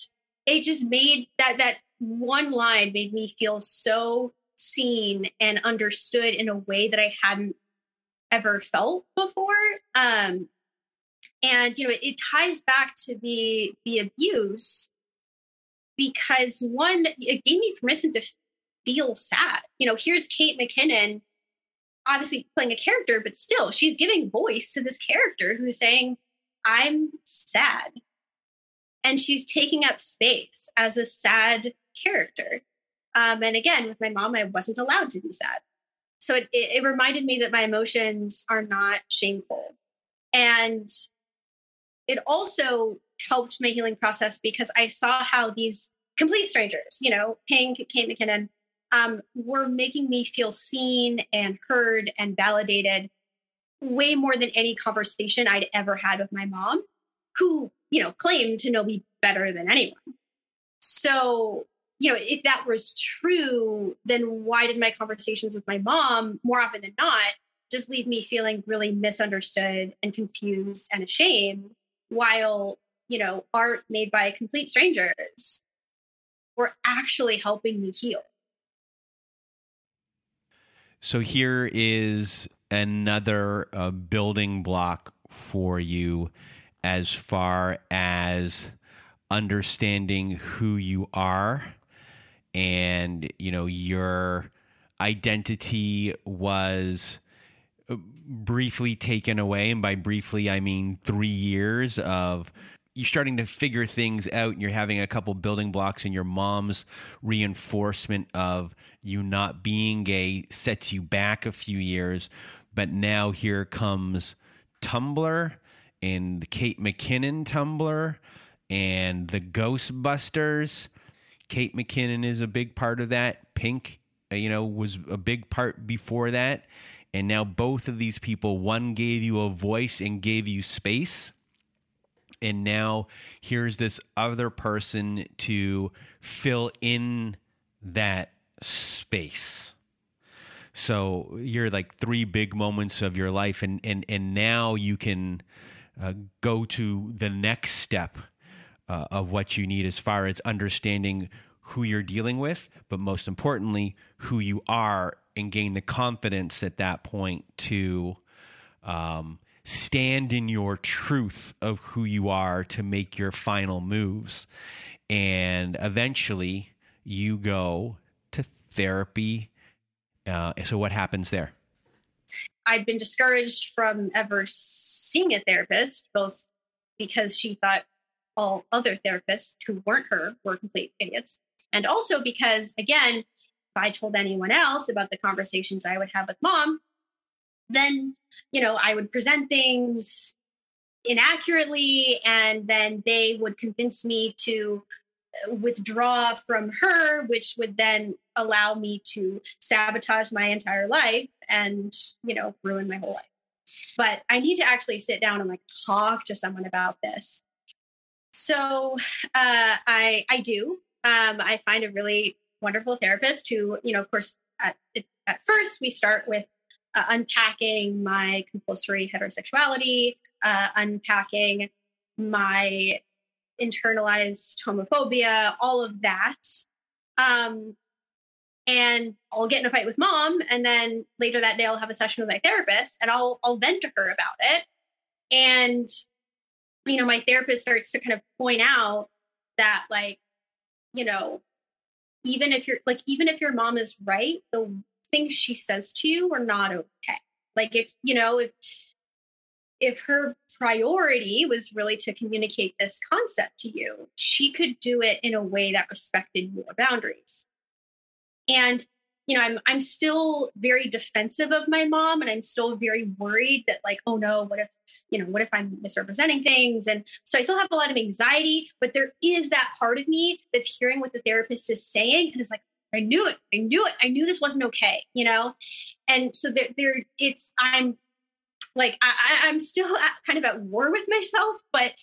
it just made that, that one line made me feel so seen and understood in a way that I hadn't ever felt before. Um, and you know, it, it ties back to the the abuse because one, it gave me permission to feel sad. You know, here's Kate McKinnon, obviously playing a character, but still, she's giving voice to this character who's saying, I'm sad. And she's taking up space as a sad character. Um, and again, with my mom, I wasn't allowed to be sad. So it, it, it reminded me that my emotions are not shameful. And it also helped my healing process because I saw how these complete strangers, you know, Pink, Kate McKinnon, um, were making me feel seen and heard and validated way more than any conversation I'd ever had with my mom, who, you know, claim to know me better than anyone. So, you know, if that was true, then why did my conversations with my mom more often than not just leave me feeling really misunderstood and confused and ashamed while, you know, art made by complete strangers were actually helping me heal? So here is another uh, building block for you as far as understanding who you are and you know your identity was uh, briefly taken away. And by briefly I mean 3 years of you're starting to figure things out and you're having a couple building blocks and your mom's reinforcement of you not being gay sets you back a few years. But now here comes tumblr and the kate mckinnon tumblr and the ghostbusters. Kate mckinnon is a big part of that. Pink uh, you know was a big part before that. And now both of these people one gave you a voice and gave you space. And now here's this other person to fill in that space. So you're like three big moments of your life. And and and now you can uh, go to the next step uh, of what you need as far as understanding who you're dealing with but most importantly who you are and gain the confidence at that point to um, stand in your truth of who you are to make your final moves. And eventually you go to therapy, uh, so what happens there? I'd been discouraged from ever seeing a therapist, both because she thought all other therapists who weren't her were complete idiots, and also because, again, if I told anyone else about the conversations I would have with mom, then you know I would present things inaccurately, and then they would convince me to withdraw from her, which would then allow me to sabotage my entire life and, you know, ruin my whole life. But I need to actually sit down and like talk to someone about this. So uh, I I do. Um, I find a really wonderful therapist who, you know, of course, at, at first we start with uh, unpacking my compulsory heterosexuality, uh, unpacking my internalized homophobia, all of that. Um, and I'll get in a fight with mom, and then later that day I'll have a session with my therapist, and I'll I'll vent to her about it. And you know, my therapist starts to kind of point out that, like, you know, even if you're like, even if your mom is right, the things she says to you are not okay. Like, if you know, if if her priority was really to communicate this concept to you, she could do it in a way that respected your boundaries. And you know, I'm I'm still very defensive of my mom and I'm still very worried that like, oh no, what if, you know, what if I'm misrepresenting things? And so I still have a lot of anxiety, but there is that part of me that's hearing what the therapist is saying and it's like, I knew it. I knew it. I knew this wasn't okay, you know? And so there, there it's, I'm like I, I'm still at, kind of at war with myself, but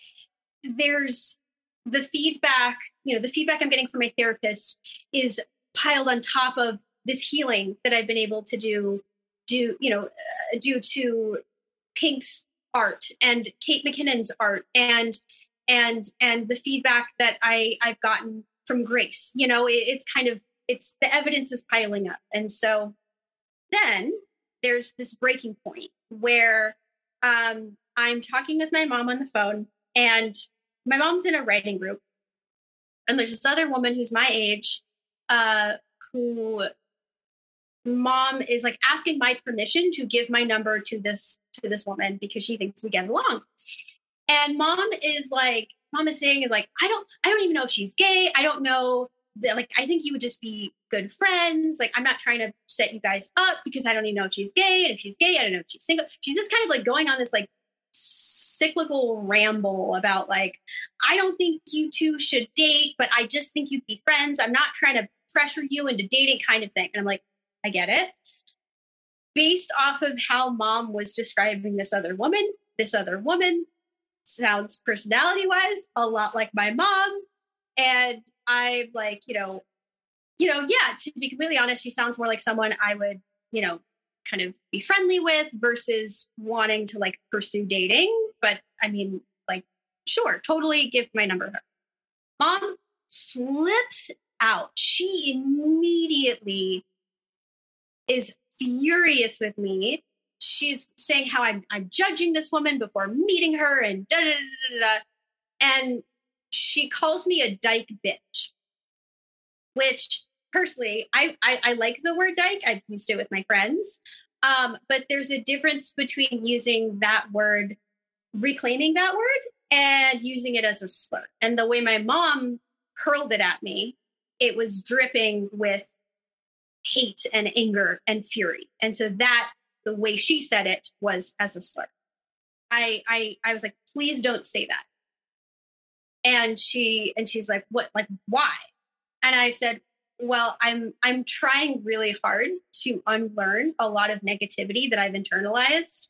there's the feedback, you know, the feedback I'm getting from my therapist is piled on top of this healing that I've been able to do, do, you know, uh, due to Pink's art and Kate McKinnon's art and, and, and the feedback that I, I've gotten from Grace, you know, it, it's kind of, it's the evidence is piling up. And so then there's this breaking point where um, I'm talking with my mom on the phone, and my mom's in a writing group, and there's this other woman who's my age, uh, who mom is like asking my permission to give my number to this to this woman because she thinks we get along, and mom is like, mom is saying is like, I don't, I don't even know if she's gay. I don't know that, like I think you would just be good friends. Like I'm not trying to set you guys up because I don't even know if she's gay. And if she's gay, I don't know if she's single. She's just kind of like going on this like cyclical ramble about like I don't think you two should date, but I just think you'd be friends. I'm not trying to pressure you into dating kind of thing. And I'm like, I get it. Based off of how mom was describing this other woman, this other woman sounds personality wise a lot like my mom and I'm like, you know, you know, yeah, to be completely honest, she sounds more like someone I would, you know, kind of be friendly with versus wanting to like pursue dating. But I mean, like, sure, totally give my number to her. Mom flips out. She immediately is furious with me. She's saying how I'm, I'm judging this woman before meeting her and da da da da. da. And she calls me a dyke bitch, which personally, I, I, I like the word dyke. I've used it with my friends. Um, but there's a difference between using that word, reclaiming that word, and using it as a slur. And the way my mom hurled it at me, it was dripping with hate and anger and fury. And so that the way she said it was as a slur. I I I was like, please don't say that and she and she's like what like why and i said well i'm i'm trying really hard to unlearn a lot of negativity that i've internalized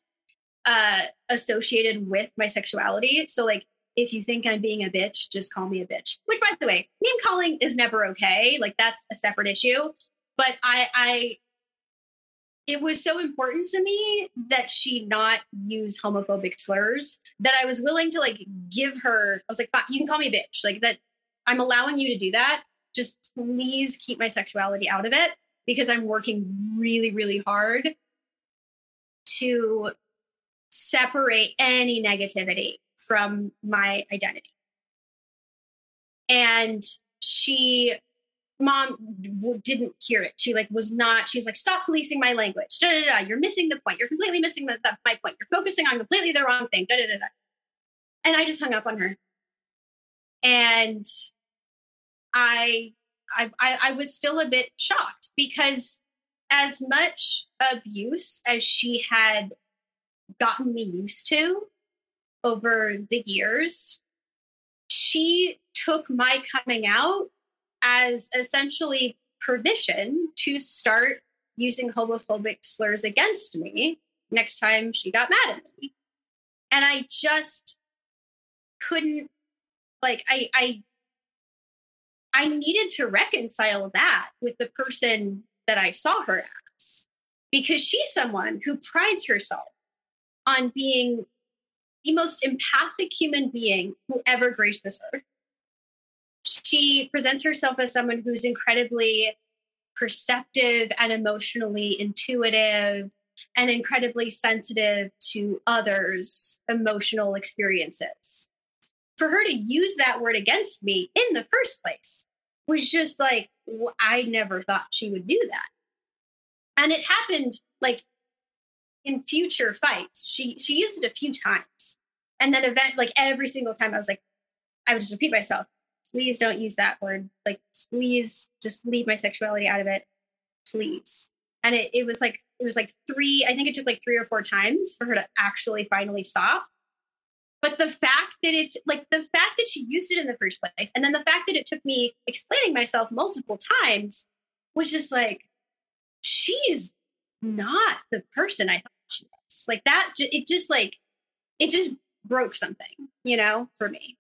uh associated with my sexuality so like if you think i'm being a bitch just call me a bitch which by the way name calling is never okay like that's a separate issue but i i it was so important to me that she not use homophobic slurs that I was willing to like give her. I was like, you can call me a bitch. Like that, I'm allowing you to do that. Just please keep my sexuality out of it because I'm working really, really hard to separate any negativity from my identity. And she mom w- didn't hear it. She like was not. She's like, stop policing my language. Da, da, da. You're missing the point. You're completely missing the, the, my point. You're focusing on completely the wrong thing. Da, da, da, da. And I just hung up on her. And I, I, I, I was still a bit shocked because as much abuse as she had gotten me used to over the years, she took my coming out as essentially permission to start using homophobic slurs against me next time she got mad at me. And I just couldn't like I I I needed to reconcile that with the person that I saw her as because she's someone who prides herself on being the most empathic human being who ever graced this earth she presents herself as someone who's incredibly perceptive and emotionally intuitive and incredibly sensitive to others' emotional experiences. For her to use that word against me in the first place was just like, I never thought she would do that. And it happened like in future fights. She she used it a few times. And then event like every single time I was like, I would just repeat myself please don't use that word. Like, please just leave my sexuality out of it. Please. And it, it was like, it was like three, I think it took like three or four times for her to actually finally stop. But the fact that it, like the fact that she used it in the first place, and then the fact that it took me explaining myself multiple times was just like, she's not the person I thought was. Like that, it just like, it just broke something, you know, for me.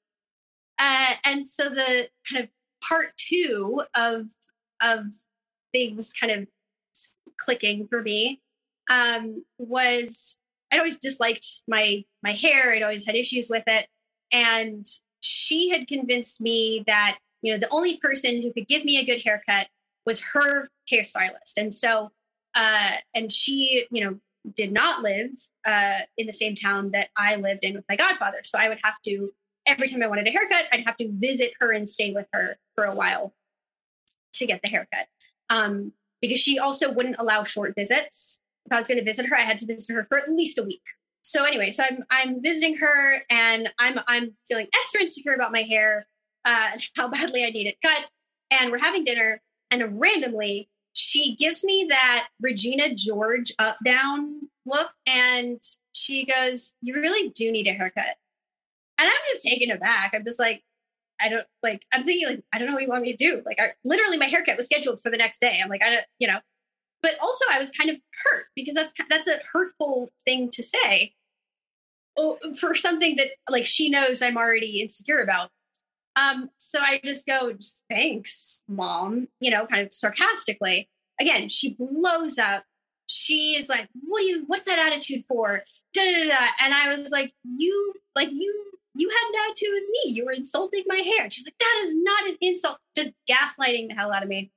Uh, and so the kind of part two of of things kind of clicking for me um, was I'd always disliked my my hair. I'd always had issues with it, and she had convinced me that you know the only person who could give me a good haircut was her hairstylist, and so uh, and she you know did not live uh, in the same town that I lived in with my godfather, so I would have to every time I wanted a haircut, I'd have to visit her and stay with her for a while to get the haircut. Um, because she also wouldn't allow short visits. If I was going to visit her, I had to visit her for at least a week. So anyway, so I'm I'm visiting her and I'm I'm feeling extra insecure about my hair, uh, and how badly I need it cut. And we're having dinner, and randomly she gives me that Regina George up down look, and she goes, "You really do need a haircut." And I'm just taken aback. I'm just like, I don't like, I'm thinking like, I don't know what you want me to do. Like I literally my haircut was scheduled for the next day. I'm like, I don't, you know, but also I was kind of hurt because that's, that's a hurtful thing to say oh, for something that like she knows I'm already insecure about. Um, so I just go, thanks, mom, you know, kind of sarcastically. Again, she blows up. She is like, what do you, what's that attitude for? Da, da, da, And I was like, you, like, you you had an attitude with me. You were insulting my hair. She's like, that is not an insult. Just gaslighting the hell out of me.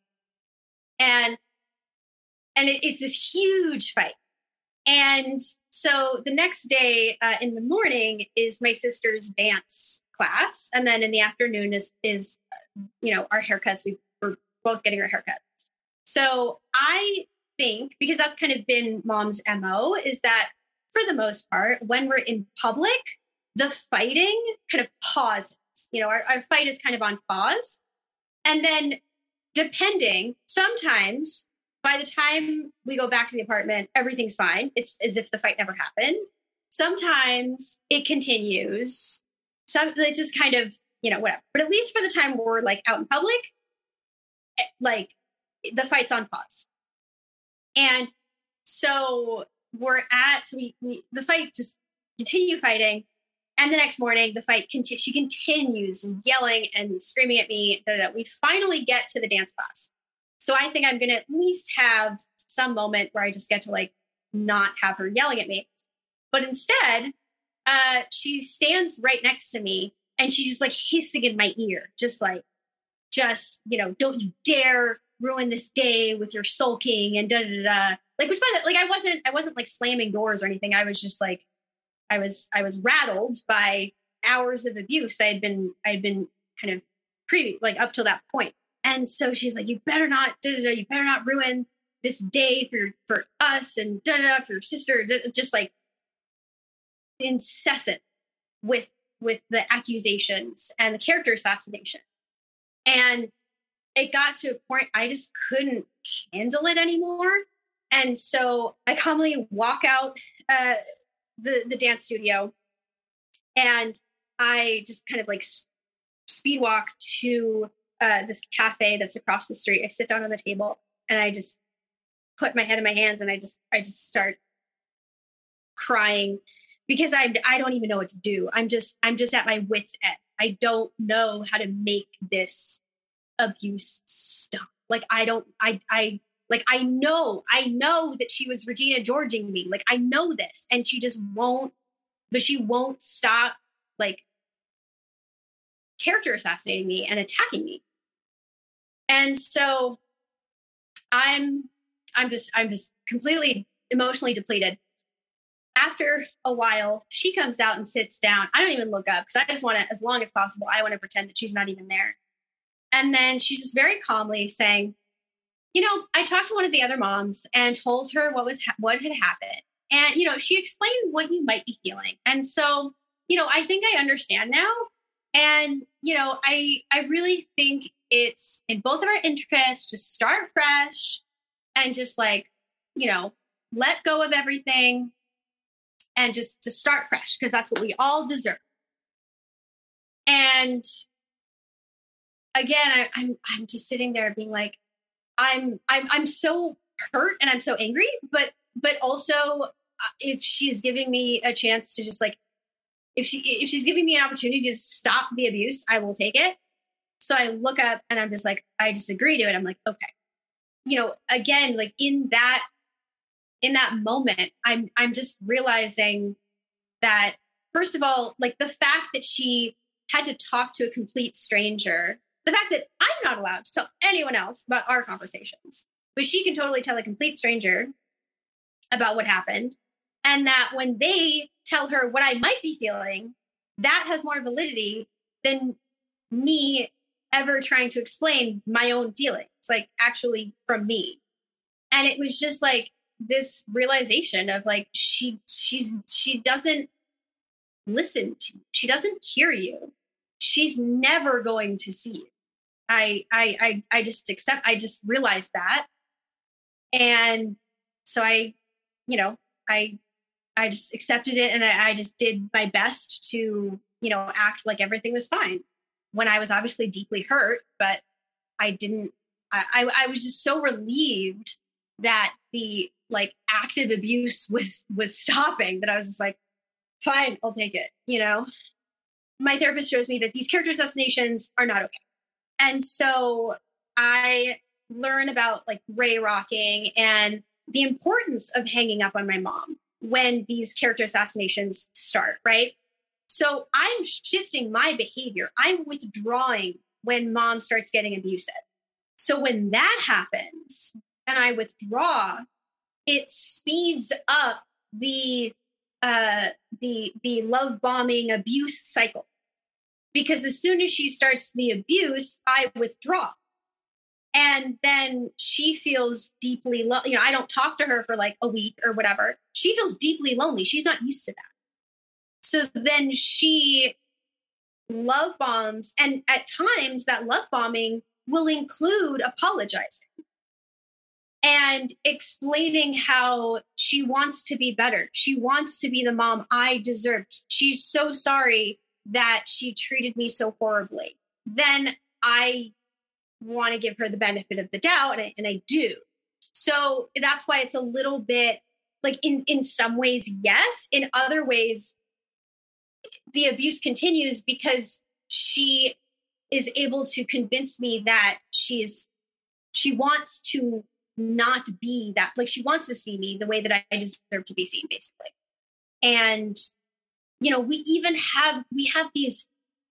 And and it, it's this huge fight. And so the next day uh, in the morning is my sister's dance class, and then in the afternoon is is you know our haircuts. We were both getting our haircuts. So I think because that's kind of been mom's mo is that for the most part when we're in public the fighting kind of pauses. You know, our, our fight is kind of on pause. And then, depending, sometimes by the time we go back to the apartment, everything's fine. It's as if the fight never happened. Sometimes it continues. Some it's just kind of, you know, whatever. But at least for the time we're like out in public, eh, like the fight's on pause. And so we're at so we, we the fight just continue fighting and the next morning, the fight continues. She continues yelling and screaming at me. Da. We finally get to the dance class. So I think I'm going to at least have some moment where I just get to like not have her yelling at me. But instead, uh, she stands right next to me and she's just like hissing in my ear, just like, just, you know, don't you dare ruin this day with your sulking and da da da. Like, which by the like, I wasn't, I wasn't like slamming doors or anything. I was just like, I was I was rattled by hours of abuse I had been I had been kind of pre like up till that point. And so she's like, you better not, you better not ruin this day for for us and da da for your sister. Just like incessant with with the accusations and the character assassination. And it got to a point I just couldn't handle it anymore. And so I calmly walk out uh, the the dance studio, and I just kind of like speed walk to uh, this cafe that's across the street. I sit down on the table and I just put my head in my hands and I just I just start crying because I I don't even know what to do. I'm just I'm just at my wits end. I don't know how to make this abuse stop. Like I don't I I like I know I know that she was Regina Georging me. Like I know this and she just won't but she won't stop like character assassinating me and attacking me. And so I'm I'm just I'm just completely emotionally depleted. After a while, she comes out and sits down. I don't even look up because I just want to, as long as possible, I want to pretend that she's not even there. And then she's just very calmly saying, "You know, I talked to one of the other moms and told her what was ha- what had happened, and you know, she explained what you might be feeling. And so, you know, I think I understand now. And you know, I I really think it's in both of our interests to start fresh and just like, you know, let go of everything and just to start fresh because that's what we all deserve. And again, I, I'm I'm just sitting there being like, I'm I'm I'm so hurt and I'm so angry, but but also uh, if she's giving me a chance to just like if she if she's giving me an opportunity to stop the abuse, I will take it. So I look up and I'm just like, I disagree to it. I'm like, okay, you know, again, like in that in that moment, I'm I'm just realizing that first of all, like the fact that she had to talk to a complete stranger, the fact that I'm not allowed to tell anyone else about our conversations, but she can totally tell a complete stranger about what happened. And that when they tell her what I might be feeling, that has more validity than me ever trying to explain my own feelings, like actually from me. And it was just like this realization of like she she's she doesn't listen to you. She doesn't hear you. She's never going to see you. I I I I just accept I just realized that. And so I, you know, I I just accepted it and I, I just did my best to, you know, act like everything was fine when I was obviously deeply hurt, but I didn't, I, I, I was just so relieved that the like active abuse was, was stopping that I was just like, fine, I'll take it. You know, my therapist shows me that these character assassinations are not okay. And so I learn about like grey rocking and the importance of hanging up on my mom when these character assassinations start, right? So I'm shifting my behavior. I'm withdrawing when mom starts getting abusive. So when that happens and I withdraw, it speeds up the uh the the love bombing abuse cycle. Because as soon as she starts the abuse, I withdraw. And then she feels deeply lo- you know, I don't talk to her for like a week or whatever. She feels deeply lonely. She's not used to that. So then she love bombs. And at times, that love bombing will include apologizing and explaining how she wants to be better. She wants to be the mom I deserve. She's so sorry that she treated me so horribly. Then I want to give her the benefit of the doubt, and I, and I do. So that's why it's a little bit like in in some ways yes in other ways the abuse continues because she is able to convince me that she's she wants to not be that like she wants to see me the way that I deserve to be seen basically. And you know, we even have we have these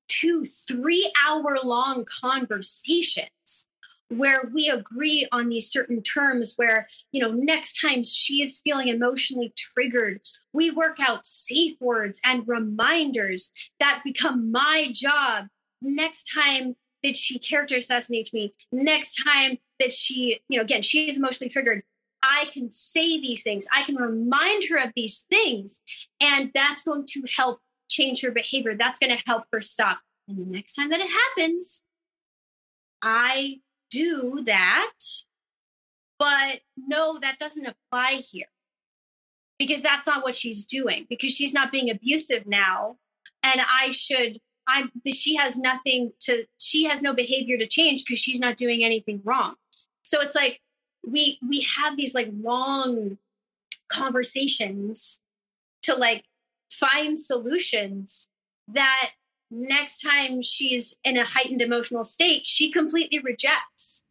two 3 hour long conversations where we agree on these certain terms where you know next time she is feeling emotionally triggered we work out safe words and reminders that become my job next time that she character assassinates me, next time that she, you know, again, she's emotionally triggered, I can say these things. I can remind her of these things. And that's going to help change her behavior. That's going to help her stop. And the next time that it happens, I do that. But no, that doesn't apply here because that's not what she's doing because she's not being abusive now. And I should, I'm, she has nothing to, she has no behavior to change because she's not doing anything wrong. So it's like, we we have these like long conversations to like find solutions that next time she's in a heightened emotional state she completely rejects.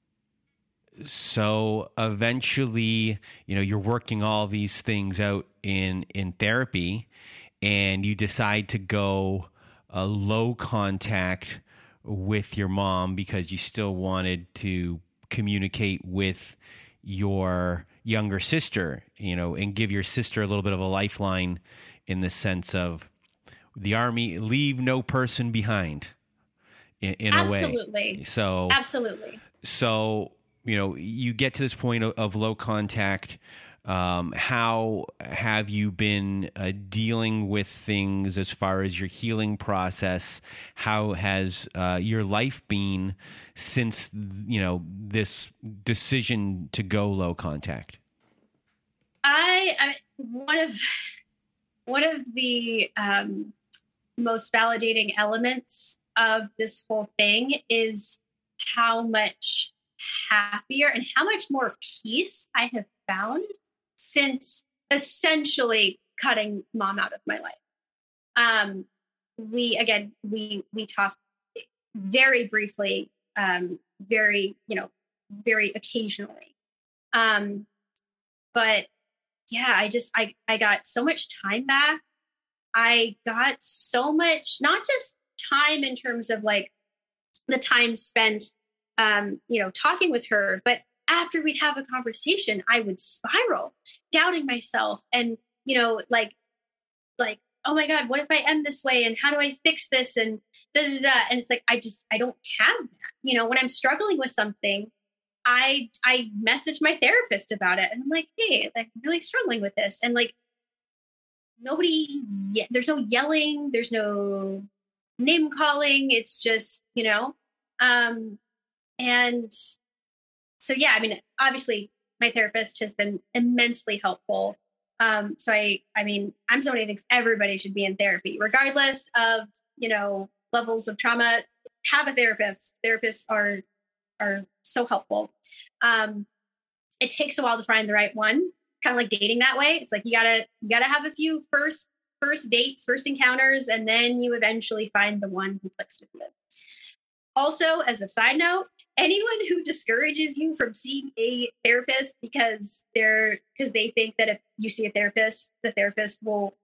So eventually you know you're working all these things out in in therapy and you decide to go a low contact with your mom because you still wanted to communicate with your younger sister, you know, and give your sister a little bit of a lifeline in the sense of the army leave no person behind in, in a way. Absolutely. So absolutely. So you know, you get to this point of, of low contact um, how have you been uh, dealing with things as far as your healing process? How has uh, your life been since you know this decision to go low contact? I, I one of one of the um, most validating elements of this whole thing is how much happier and how much more peace I have found since essentially cutting mom out of my life. Um, we again we we talked very briefly, um, very you know very occasionally, um, but yeah, I just I I got so much time back. I got so much not just time in terms of like the time spent um, you know talking with her, but after we'd have a conversation, I would spiral, doubting myself and, you know, like, like, oh my God, what if I am this way? And how do I fix this? And da da da. And it's like, I just, I don't have that. You know, when I'm struggling with something, I I message my therapist about it and I'm like, hey, I'm really struggling with this. And like nobody ye- there's no yelling, there's no name calling. It's just, you know, um and so yeah, I mean, obviously my therapist has been immensely helpful. Um, so I, I mean, I'm somebody who thinks everybody should be in therapy, regardless of you know levels of trauma. Have a therapist. Therapists are are so helpful. Um, it takes a while to find the right one. Kind of like dating that way. It's like you gotta you gotta have a few first first dates, first encounters, and then you eventually find the one who clicks with you. Also, as a side note, anyone who discourages you from seeing a therapist because they're because they think that if you see a therapist, the therapist will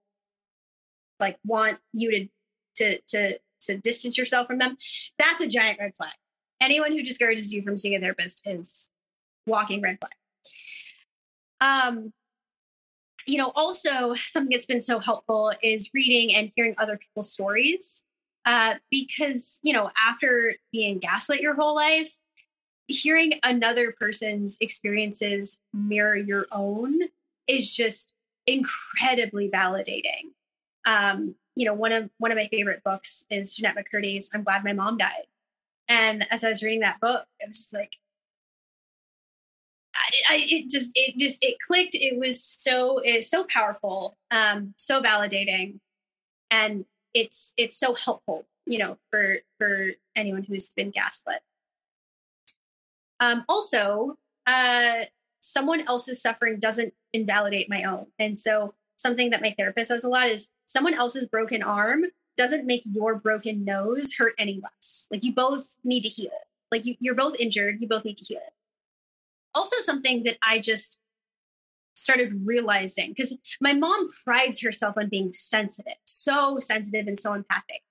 like want you to to to to distance yourself from them, that's a giant red flag. Anyone who discourages you from seeing a therapist is walking red flag. Um, you know, also something that's been so helpful is reading and hearing other people's stories. Uh, because you know, after being gaslit your whole life, hearing another person's experiences mirror your own is just incredibly validating. Um, you know, one of one of my favorite books is Jennette McCurdy's "I'm Glad My Mom Died," and as I was reading that book, it was just like, I, I, it just it just it clicked. It was so it's so powerful, um, so validating, and it's it's so helpful. You know, for for anyone who's been gaslit. Um, also, uh, someone else's suffering doesn't invalidate my own. And so, something that my therapist says a lot is someone else's broken arm doesn't make your broken nose hurt any less. Like, you both need to heal. Like, you, you're both injured, you both need to heal. Also, something that I just started realizing because my mom prides herself on being sensitive, so sensitive and so empathic.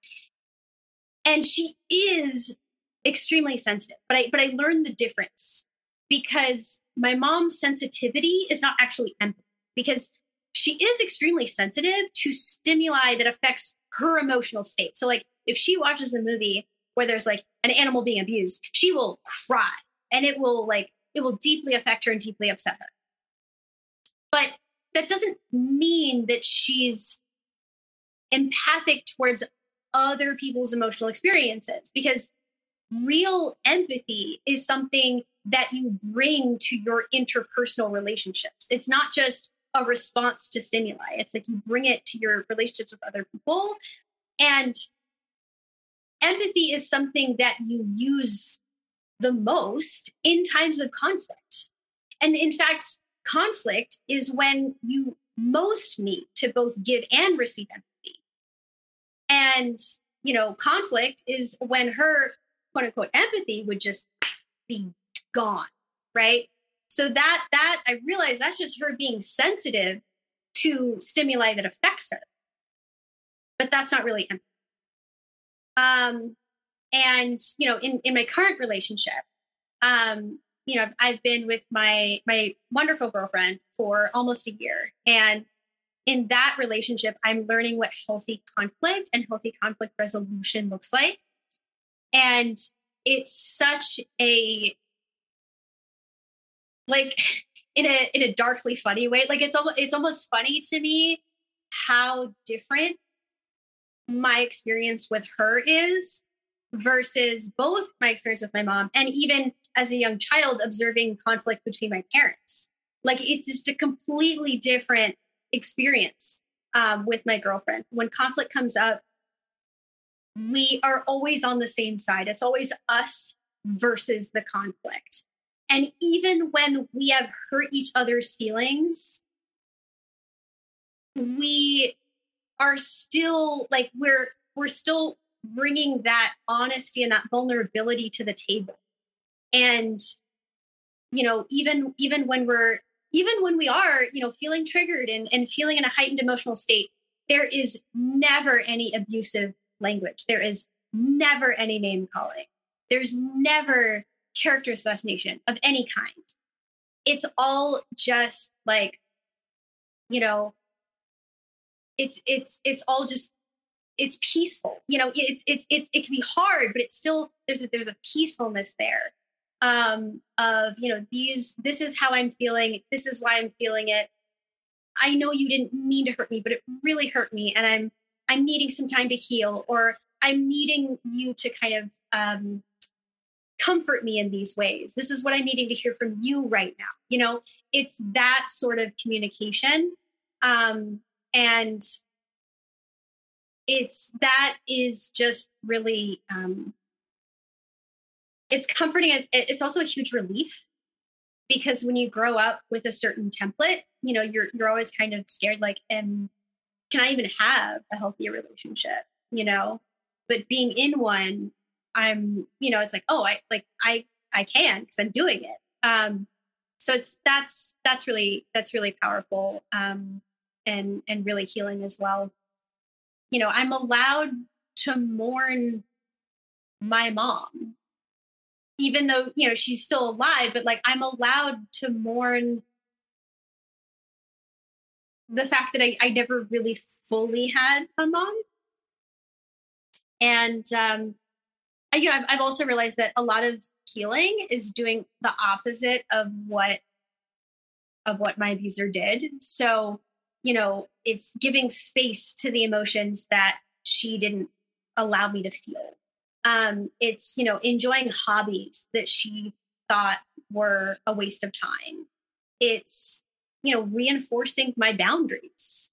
And she is extremely sensitive. But I but I learned the difference because my mom's sensitivity is not actually empathy because she is extremely sensitive to stimuli that affects her emotional state. So like if she watches a movie where there's like an animal being abused, she will cry and it will like it will deeply affect her and deeply upset her. But that doesn't mean that she's empathic towards other people's emotional experiences because real empathy is something that you bring to your interpersonal relationships. It's not just a response to stimuli. It's like you bring it to your relationships with other people. And empathy is something that you use the most in times of conflict. And in fact, conflict is when you most need to both give and receive empathy. And, you know, conflict is when her quote unquote empathy would just be gone, right? So that that I realized that's just her being sensitive to stimuli that affects her. But that's not really empathy. Um, and you know, in in my current relationship, um, you know, I've been with my my wonderful girlfriend for almost a year, and in that relationship, I'm learning what healthy conflict and healthy conflict resolution looks like. And it's such a like in a in a darkly funny way. Like it's almost it's almost funny to me how different my experience with her is versus both my experience with my mom and even as a young child observing conflict between my parents. Like it's just a completely different experience um, with my girlfriend. When conflict comes up, we are always on the same side. It's always us versus the conflict. And even when we have hurt each other's feelings, we are still like we're we're still bringing that honesty and that vulnerability to the table and you know even even when we're even when we are you know feeling triggered and, and feeling in a heightened emotional state there is never any abusive language. There is never any name calling. There's never character assassination of any kind. It's all just like you know it's it's it's all just it's peaceful. You know it's it's it's it can be hard but it's still there's a, there's a peacefulness there um of you know these this is how i'm feeling. This is why i'm feeling it. I know you didn't mean to hurt me but it really hurt me and i'm i'm needing some time to heal or i'm needing you to kind of um comfort me in these ways. This is what i'm needing to hear from you right now. You know it's that sort of communication um and it's that is just really um it's comforting it's, it's also a huge relief because when you grow up with a certain template you know you're you're always kind of scared like and can i even have a healthier relationship you know? But being in one i'm you know it's like oh i like i i can because i'm doing it. Um so it's that's that's really that's really powerful um and and really healing as well. You know i'm allowed to mourn my mom even though you know she's still alive but like i'm allowed to mourn the fact that i, I never really fully had a mom and um I, you know I've, I've also realized that a lot of healing is doing the opposite of what of what my abuser did so you know, it's giving space to the emotions that she didn't allow me to feel. Um, it's, you know, enjoying hobbies that she thought were a waste of time. It's, you know, reinforcing my boundaries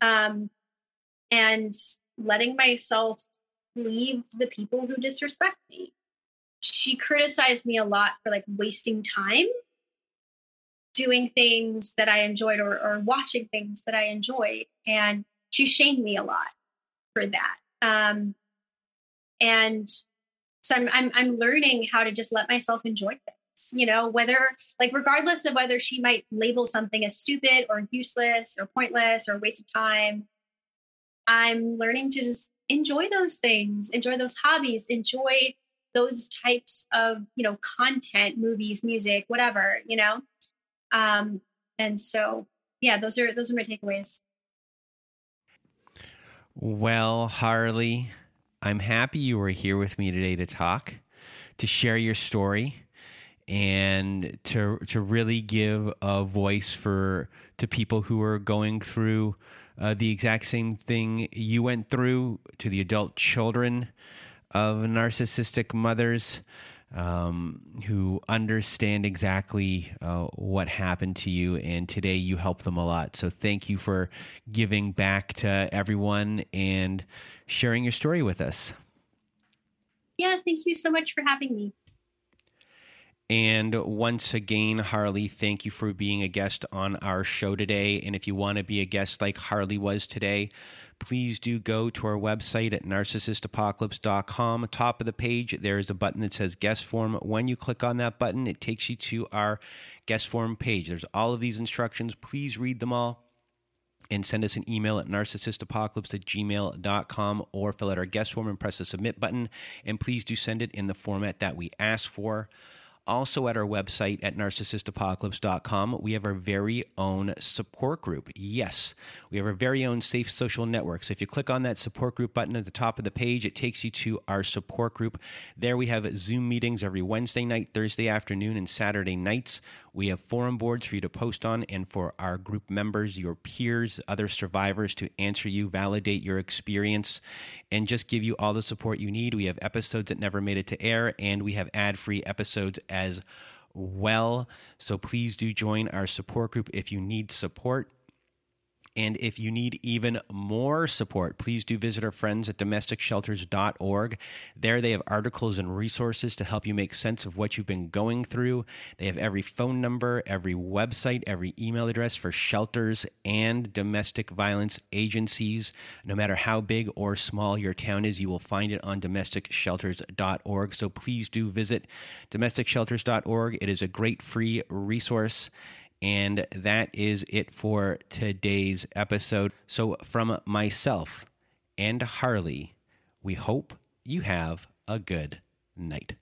um, and letting myself leave the people who disrespect me. She criticized me a lot for like wasting time doing things that I enjoyed or, or watching things that I enjoyed. And she shamed me a lot for that. Um, and so I'm, I'm, I'm learning how to just let myself enjoy things, you know, whether like, regardless of whether she might label something as stupid or useless or pointless or waste of time, I'm learning to just enjoy those things, enjoy those hobbies, enjoy those types of, you know, content, movies, music, whatever, you know, um, and so, yeah, those are those are my takeaways. Well, Harley, I'm happy you were here with me today to talk. to share your story and to to really give a voice for to people who are going through uh, the exact same thing you went through to the adult children of narcissistic mothers um, who understand exactly uh, what happened to you, and today you help them a lot. So thank you for giving back to everyone and sharing your story with us. Yeah, thank you so much for having me. And once again, Harley, thank you for being a guest on our show today. And if you want to be a guest like Harley was today, please do go to our website at narcissistapocalypse.com. Top of the page, there is a button that says guest form. When you click on that button, it takes you to our guest form page. There's all of these instructions. Please read them all and send us an email at narcissistapocalypse at gmail.com or fill out our guest form and press the submit button. And please do send it in the format that we ask for. Also, at our website at narcissistapocalypse.com, we have our very own support group. Yes, we have our very own safe social network. So, if you click on that support group button at the top of the page, it takes you to our support group. There, we have Zoom meetings every Wednesday night, Thursday afternoon, and Saturday nights. We have forum boards for you to post on and for our group members, your peers, other survivors to answer you, validate your experience, and just give you all the support you need. We have episodes that never made it to air, and we have ad free episodes as well. So please do join our support group if you need support. And if you need even more support, please do visit our friends at domesticshelters.org. There they have articles and resources to help you make sense of what you've been going through. They have every phone number, every website, every email address for shelters and domestic violence agencies. No matter how big or small your town is, you will find it on domesticshelters.org. So please do visit domesticshelters.org. It is a great free resource. And that is it for today's episode. So, from myself and Harley, we hope you have a good night.